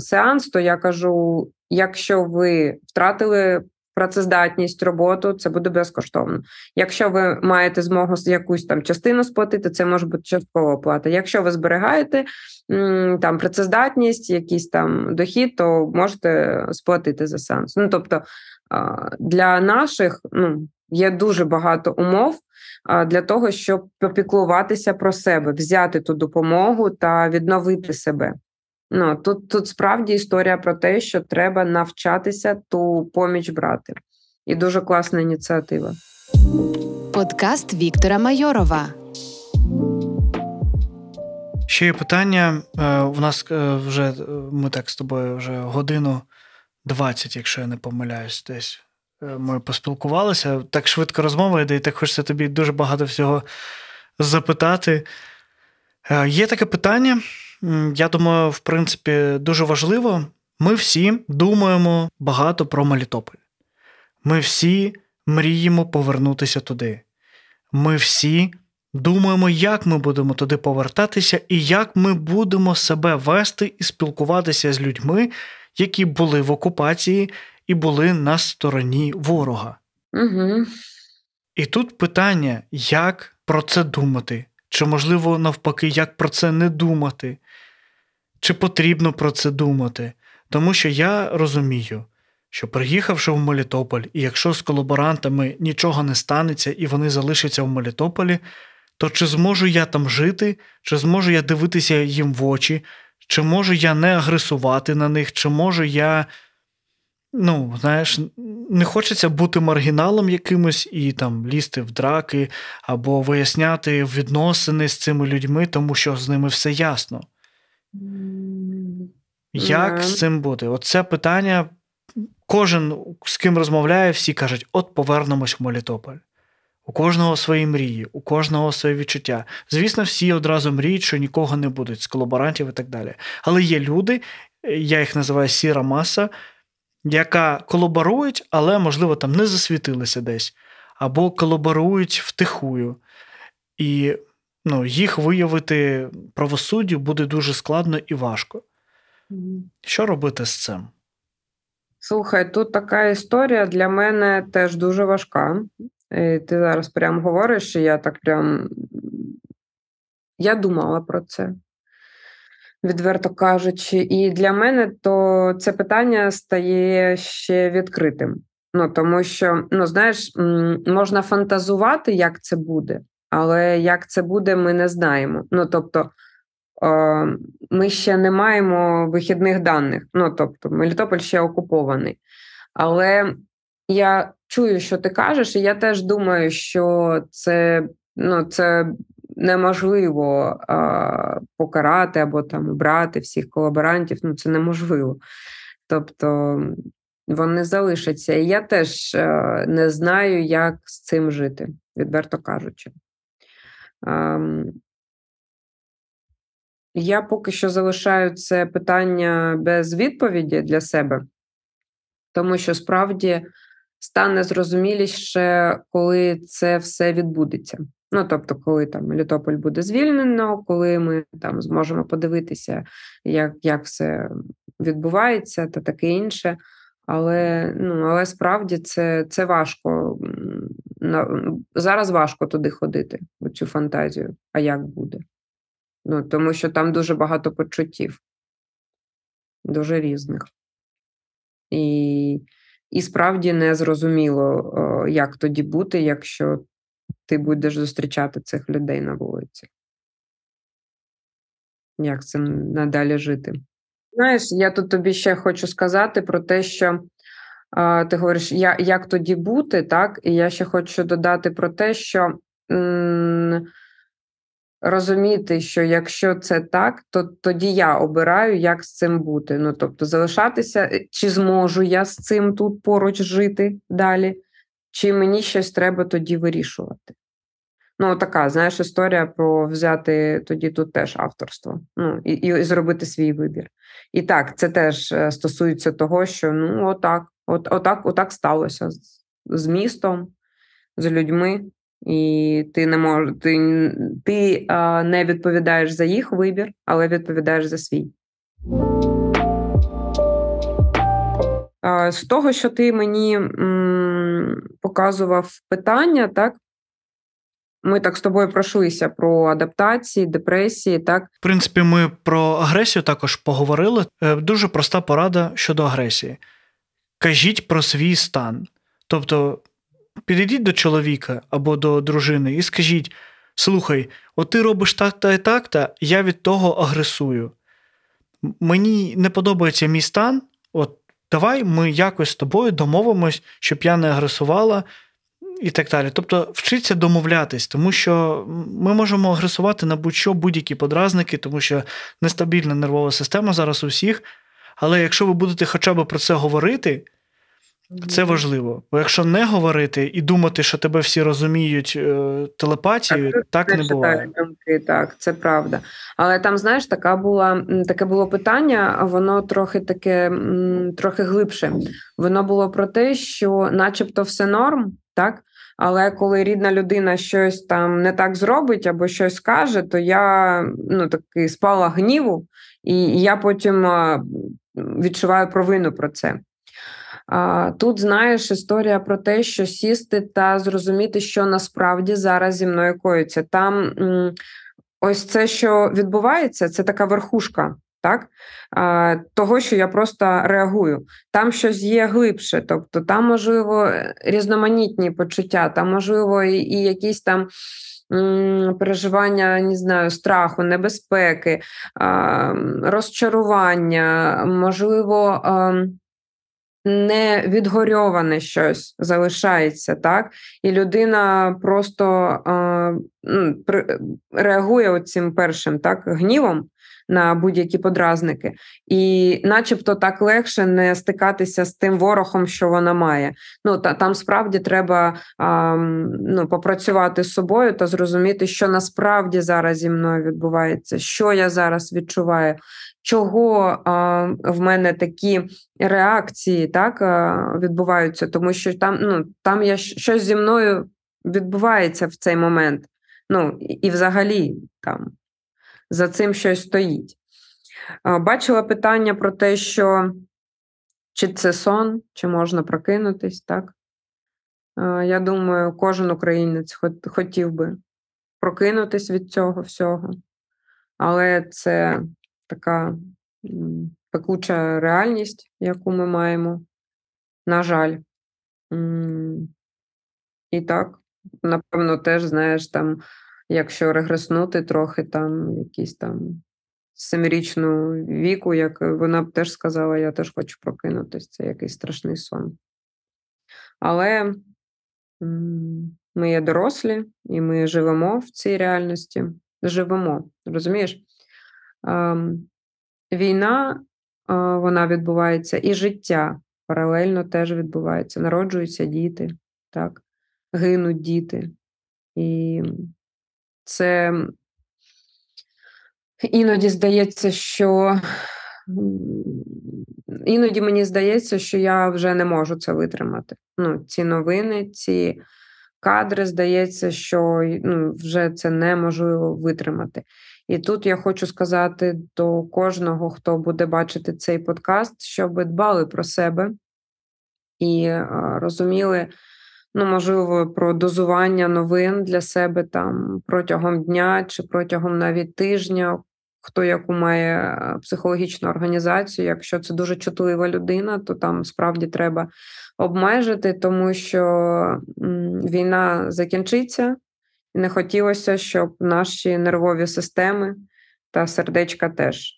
сеанс, то я кажу: якщо ви втратили працездатність, роботу, це буде безкоштовно. Якщо ви маєте змогу якусь там частину сплатити, це може бути часткова оплата. Якщо ви зберігаєте там працездатність, якийсь там дохід, то можете сплатити за сеанс. Ну тобто для наших ну Є дуже багато умов для того, щоб попіклуватися про себе, взяти ту допомогу та відновити себе. Ну тут тут справді історія про те, що треба навчатися ту поміч брати, і дуже класна ініціатива. Подкаст Віктора Майорова. Ще є питання. Е, у нас е, вже е, ми так з тобою вже годину 20, якщо я не помиляюсь, десь ми поспілкувалися. Так швидко розмова йде, і так хочеться тобі дуже багато всього запитати. Є таке питання, я думаю, в принципі, дуже важливо. Ми всі думаємо багато про Мелітополь. Ми всі мріємо повернутися туди. Ми всі думаємо, як ми будемо туди повертатися і як ми будемо себе вести і спілкуватися з людьми, які були в окупації, і були на стороні ворога. Угу. І тут питання, як про це думати, чи, можливо, навпаки, як про це не думати, чи потрібно про це думати. Тому що я розумію, що приїхавши в Мелітополь, і якщо з колаборантами нічого не станеться і вони залишаться в Мелітополі, то чи зможу я там жити, чи зможу я дивитися їм в очі, чи можу я не агресувати на них, чи можу я ну, знаєш, не хочеться бути маргіналом якимось і там лізти в драки або виясняти відносини з цими людьми, тому що з ними все ясно. Як з цим бути? Оце питання. Кожен, з ким розмовляє, всі кажуть: от повернемось в Мелітополь. У кожного свої мрії, у кожного своє відчуття. Звісно, всі одразу мріють, що нікого не будуть з колаборантів і так далі. Але є люди, я їх називаю сіра маса, яка колаборують, але, можливо, там не засвітилися десь, або колаборують втихую. І ну, їх виявити правосуддю буде дуже складно і важко. Що робити з цим? Слухай, тут така історія для мене теж дуже важка. І Ти зараз прям говориш, що я так прям я думала про це, відверто кажучи. І для мене то це питання стає ще відкритим. Ну, Тому що, ну, знаєш, можна фантазувати, як це буде, але як це буде, ми не знаємо. Ну, тобто, ми ще не маємо вихідних даних. Ну, тобто, Мелітополь ще окупований. Але я чую, що ти кажеш, і я теж думаю, що це ну, це неможливо а, покарати або там обрати всіх колаборантів. Ну, це неможливо. Тобто вони залишаться. І я теж а, не знаю, як з цим жити, відверто кажучи. Я поки що залишаю це питання без відповіді для себе, тому що справді стане зрозуміліше, коли це все відбудеться. Ну, тобто, коли там Мелітополь буде звільнено, коли ми там зможемо подивитися, як як все відбувається, та таке інше. Але ну, але справді це це важко. Зараз важко туди ходити, у цю фантазію. А як буде? Ну, Тому що там дуже багато почуттів, дуже різних. І і справді не зрозуміло, як тоді бути, якщо ти будеш зустрічати цих людей на вулиці. Як цим надалі жити? Знаєш, я тут тобі ще хочу сказати про те, що а, ти говориш, я, як тоді бути, так? І я ще хочу додати про те, що м- розуміти, що якщо це так, то тоді я обираю, як з цим бути. Ну тобто, залишатися, е, чи зможу я з цим тут поруч жити далі, чи мені щось треба тоді вирішувати. Ну, така, знаєш, історія про взяти тоді тут теж авторство, ну, і і, зробити свій вибір. І так, це теж е, стосується того, що ну, отак, от, отак, отак сталося з, з містом, з людьми і ти не мож, ти, ти а, не відповідаєш за їх вибір, але відповідаєш за свій. З того, що ти мені м, показував питання, так. Ми так з тобою пройшлися про адаптації, депресії. Так, в принципі, ми про агресію також поговорили. Е, дуже проста порада щодо агресії. Кажіть про свій стан. Тобто, підійдіть до чоловіка або до дружини і скажіть: слухай, от ти робиш так-та і так-та, я від того агресую. Мені не подобається мій стан, от давай ми якось з тобою домовимось, щоб я не агресувала. І так далі. Тобто вчиться домовлятись, тому що ми можемо агресувати на будь-що будь-які подразники, тому що нестабільна нервова система зараз у всіх. Але якщо ви будете хоча б про це говорити, це важливо. Бо якщо не говорити і думати, що тебе всі розуміють е, телепатією, так, так не буває. Думки, так, це правда. Але там, знаєш, така була таке було питання, воно трохи таке трохи глибше. Воно було про те, що, начебто, все норм, так. Але коли рідна людина щось там не так зробить або щось скаже, то я ну таки спала гніву, і я потім відчуваю провину про це. Тут знаєш історія про те, що сісти та зрозуміти, що насправді зараз зі мною коїться. Там ось це, що відбувається, це така верхушка. Так, того, що я просто реагую. Там щось є глибше, тобто там, можливо, різноманітні почуття, там, можливо, і, і якісь там переживання, не знаю, страху, небезпеки, розчарування, можливо, а, не відгорьоване щось залишається, так? І людина просто реагує цим першим так, гнівом на будь-які подразники, і, начебто, так легше не стикатися з тим ворогом, що вона має. Ну та там справді треба а, ну, попрацювати з собою та зрозуміти, що насправді зараз зі мною відбувається, що я зараз відчуваю. Чого а, в мене такі реакції так відбуваються, тому що там ну там я щось зі мною відбувається в цей момент. Ну і взагалі там за цим щось стоїть. Бачила питання про те, що чи це сон, чи можна прокинутись, так? Я думаю, кожен українець хотів би прокинутись від цього всього, але це така пекуча реальність, яку ми маємо. На жаль. І так, напевно, теж, знаєш, там якщо регреснути трохи там якісь там семирічну віку, як вона б теж сказала, я теж хочу прокинутися, це якийсь страшний сон. Але ми є дорослі, і ми живемо в цій реальності. Живемо, розумієш? Війна вона відбувається, і життя паралельно теж відбувається. Народжуються діти, так, гинуть діти. І це іноді здається, що іноді мені здається, що я вже не можу це витримати. Ну, Ці новини, ці кадри, здається, що ну, вже це неможливо витримати. І тут я хочу сказати до кожного, хто буде бачити цей подкаст, щоб дбали про себе і розуміли ну, можливо, про дозування новин для себе там протягом дня чи протягом навіть тижня. Хто яку має е, психологічну організацію, якщо це дуже чутлива людина, то там справді треба обмежити, тому що війна закінчиться, і не хотілося, щоб наші нервові системи та сердечка теж.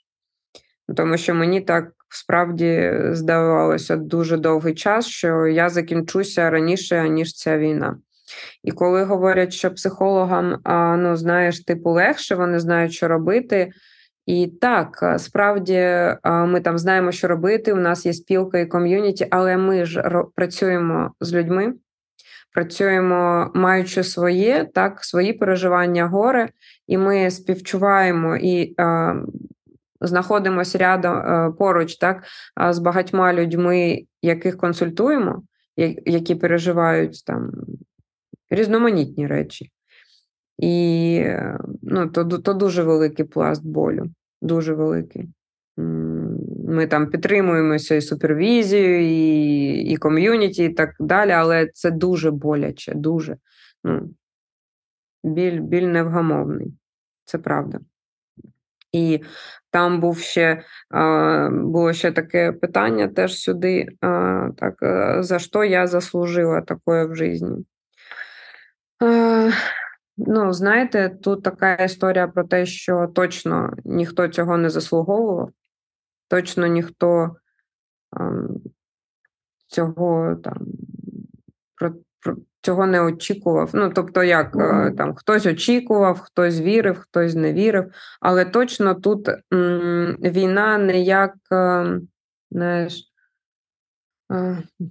Тому що мені так справді здавалося дуже довгий час, що я закінчуся раніше, ніж ця війна. І коли говорять, що психологам, ну знаєш, типу легше, вони знають, що робити. І так, справді ми там знаємо, що робити. У нас є спілка і ком'юніті, але ми ж працюємо з людьми, працюємо, маючи своє, так, свої переживання горе, і ми співчуваємо і знаходимося рядом е, поруч, так з багатьма людьми, яких консультуємо, які переживають там різноманітні речі. І ну, то, то дуже великий пласт болю, дуже великий. Ми там підтримуємося і супервізію, і і ком'юніті, і так далі, але це дуже боляче, дуже. Ну, Біль біль невгамовний, це правда. І там був ще було ще таке питання теж сюди, так, е, за що я заслужила таке в житті. Ну, знаєте, тут така історія про те, що точно ніхто цього не заслуговував, точно ніхто цього там цього не очікував. Ну, тобто, як mm-hmm. там хтось очікував, хтось вірив, хтось не вірив. Але точно тут м, війна не як, е, знаєш,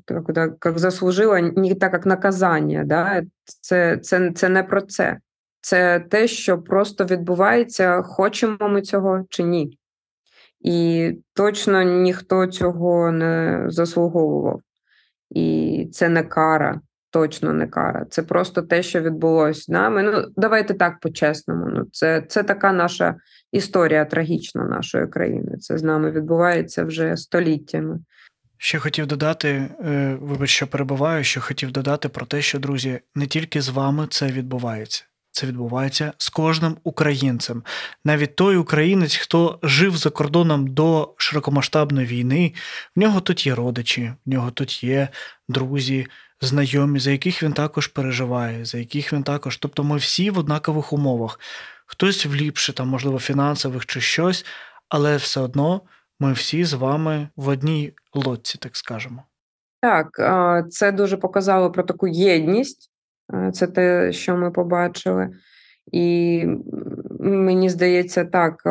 так, так, як заслужила, не так як наказання. Да? Це, це, Це не про це. Це те, що просто відбувається, хочемо ми цього чи ні. І точно ніхто цього не заслуговував. І це не кара точно не кара. Це просто те, що відбулося з нами. Ну, давайте так по-чесному. Ну, Це це така наша історія трагічна нашої країни. Це з нами відбувається вже століттями. Ще хотів додати, е, вибач, що перебуваю, що хотів додати про те, що друзі, не тільки з вами це відбувається. Це відбувається з кожним українцем. Навіть той українець, хто жив за кордоном до широкомасштабної війни, в нього тут є родичі, в нього тут є друзі, знайомі, за яких він також переживає, за яких він також. Тобто ми всі в однакових умовах. Хтось в ліпше, там, можливо, фінансових чи щось, але все одно ми всі з вами в одній лодці, так скажемо. Так, це дуже показало про таку єдність, це те, що ми побачили. І мені здається, так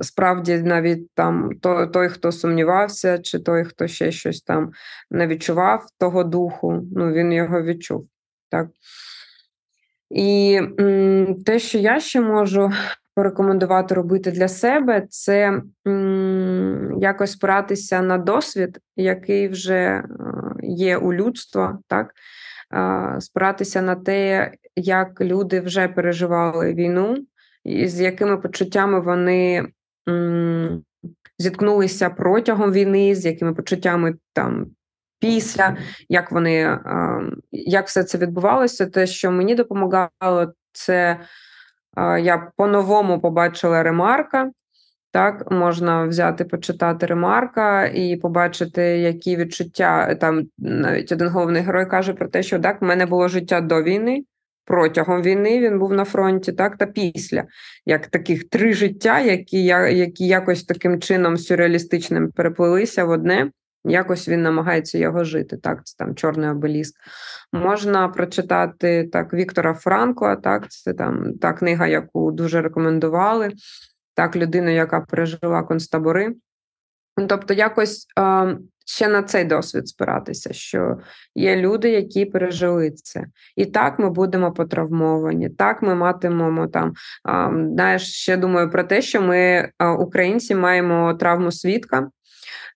справді навіть там той, хто сумнівався, чи той, хто ще щось там не відчував того духу, ну він його відчув. Так. І те, що я ще можу порекомендувати робити для себе, це якось спиратися на досвід, який вже є у людства, так спиратися на те, як люди вже переживали війну, і з якими почуттями вони зіткнулися протягом війни, з якими почуттями там. Після як вони як все це відбувалося, те, що мені допомагало, це я по-новому побачила ремарка. Так, можна взяти, почитати ремарка і побачити, які відчуття там навіть один головний герой каже про те, що так, в мене було життя до війни, протягом війни він був на фронті, так та після як таких три життя, які які якось таким чином сюрреалістичним переплилися в одне. Якось він намагається його жити. Так, це там чорний обеліск. Можна прочитати так Віктора Франкла, так, це там та книга, яку дуже рекомендували. Так, людину, яка пережила концтабори. Тобто, якось е, ще на цей досвід спиратися, що є люди, які пережили це. І так ми будемо потравмовані. Так, ми матимемо там. Е, знаєш, ще думаю про те, що ми, е, українці, маємо травму свідка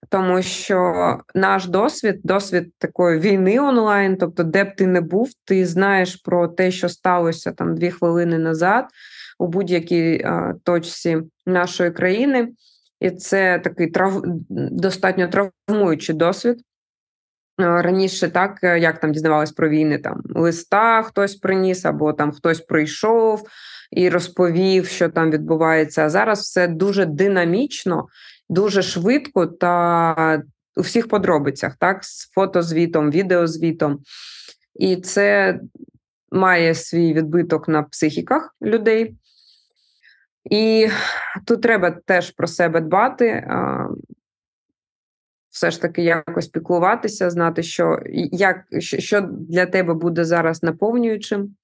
тому що наш досвід, досвід такої війни онлайн, тобто, де б ти не був, ти знаєш про те, що сталося там дві хвилини назад у будь-якій точці нашої країни, і це такий трав... достатньо травмуючий досвід. Раніше так, як там дізнавались про війни, там листа хтось приніс, або там хтось прийшов і розповів, що там відбувається. А зараз все дуже динамічно, дуже швидко та у всіх подробицях, так, з фотозвітом, відеозвітом. І це має свій відбиток на психіках людей. І тут треба теж про себе дбати, все ж таки якось піклуватися, знати, що як, що для тебе буде зараз наповнюючим,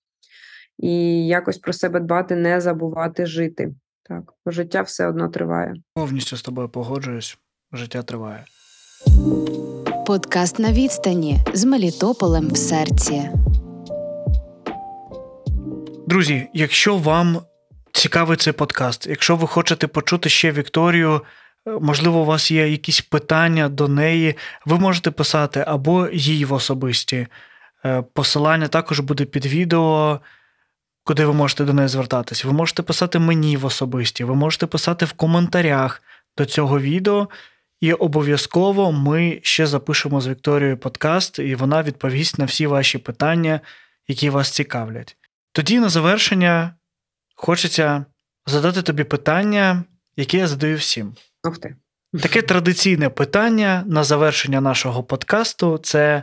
і якось про себе дбати, не забувати жити. Так, бо життя все одно триває. Повністю з тобою погоджуюсь. Життя триває. Подкаст на відстані з Мелітополем в серці. Друзі, якщо вам цікавий цей подкаст, якщо ви хочете почути ще Вікторію, е, можливо, у вас є якісь питання до неї, ви можете писати або їй в особисті. Е, посилання також буде під відео куди ви можете до неї звертатися. Ви можете писати мені в особисті, ви можете писати в коментарях до цього відео, і обов'язково ми ще запишемо з Вікторією подкаст, і вона відповість на всі ваші питання, які вас цікавлять. Тоді на завершення хочеться задати тобі питання, яке я задаю всім. Ух ти. Таке традиційне питання на завершення нашого подкасту це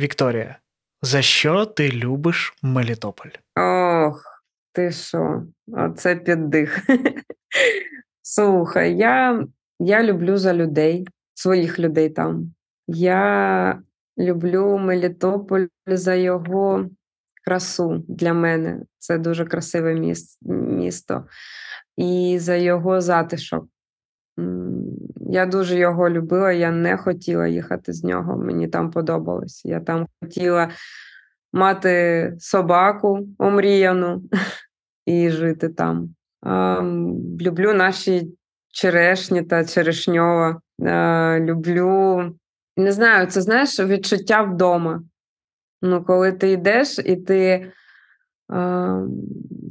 Вікторія. За що ти любиш Мелітополь? Ох, ти що? Оце піддих. Слухай, я я люблю за людей, своїх людей там. Я люблю Мелітополь за його красу для мене. Це дуже красиве місто. І за його затишок. Я дуже його любила, я не хотіла їхати з нього. Мені там подобалось. Я там хотіла мати собаку омріяну і жити там. Люблю наші черешні та черешньова. Люблю, не знаю, це знаєш відчуття вдома. Ну, Коли ти йдеш і ти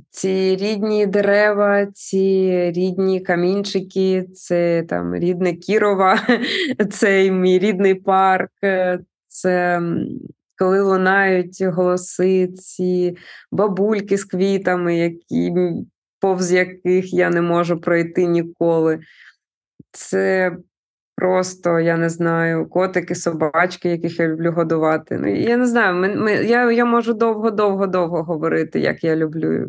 ці рідні дерева, ці рідні камінчики, це там рідне Кірова, це мій рідний парк, це коли лунають голоси, ці бабульки з квітами, які, повз яких я не можу пройти ніколи. Це Просто я не знаю, котики, собачки, яких я люблю годувати. Ну, Я не знаю, ми, ми, я я можу довго-довго-довго говорити, як я люблю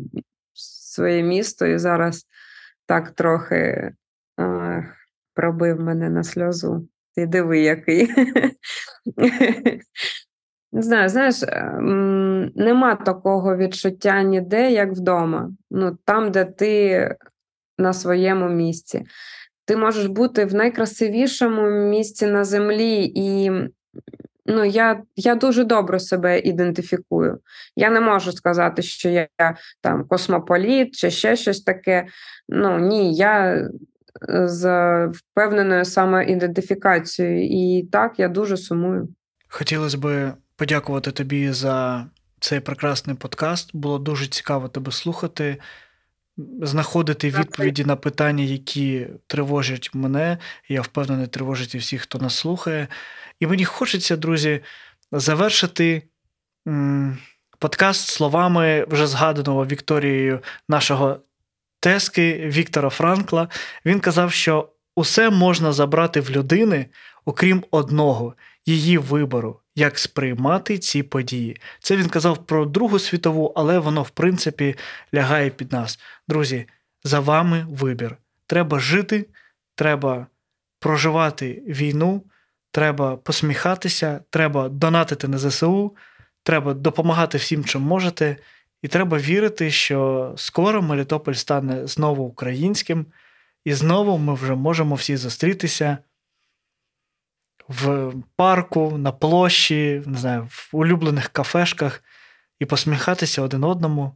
своє місто, і зараз так трохи ах, пробив мене на сльозу. Ти диви, який. Не знаю, знаєш, ем, нема такого відчуття ніде, як вдома. Ну, там, де ти на своєму місці. Ти можеш бути в найкрасивішому місці на землі, і ну, я я дуже добре себе ідентифікую. Я не можу сказати, що я там космополіт чи ще щось таке. Ну ні, я з впевненою самоідентифікацією. І так, я дуже сумую. Хотілося б подякувати тобі за цей прекрасний подкаст. Було дуже цікаво тебе слухати, знаходити відповіді на питання, які тривожать мене. Я впевнений, тривожить і всіх, хто нас слухає. І мені хочеться, друзі, завершити подкаст словами вже згаданого Вікторією нашого тески Віктора Франкла. Він казав, що усе можна забрати в людини, окрім одного її вибору, як сприймати ці події. Це він казав про Другу світову, але воно, в принципі, лягає під нас. Друзі, за вами вибір. Треба жити, треба проживати війну, треба посміхатися, треба донатити на ЗСУ, треба допомагати всім, чим можете. І треба вірити, що скоро Мелітополь стане знову українським, і знову ми вже можемо всі зустрітися в парку, на площі, не знаю, в улюблених кафешках і посміхатися один одному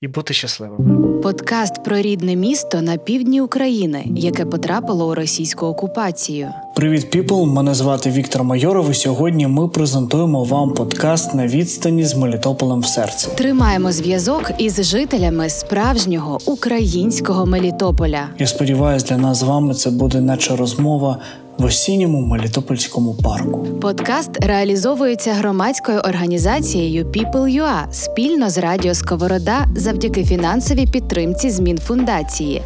і бути щасливими. Подкаст про рідне місто на півдні України, яке потрапило у російську окупацію. Привіт, піпл! Мене звати Віктор Майоров. і Сьогодні ми презентуємо вам подкаст на відстані з Мелітополем в серці. Тримаємо зв'язок із жителями справжнього українського Мелітополя. Я сподіваюся, для нас з вами це буде наче розмова в осінньому Мелітопольському парку. Подкаст реалізовується громадською організацією People.ua спільно з Радіо Сковорода завдяки фінансовій підтримці змін фундації.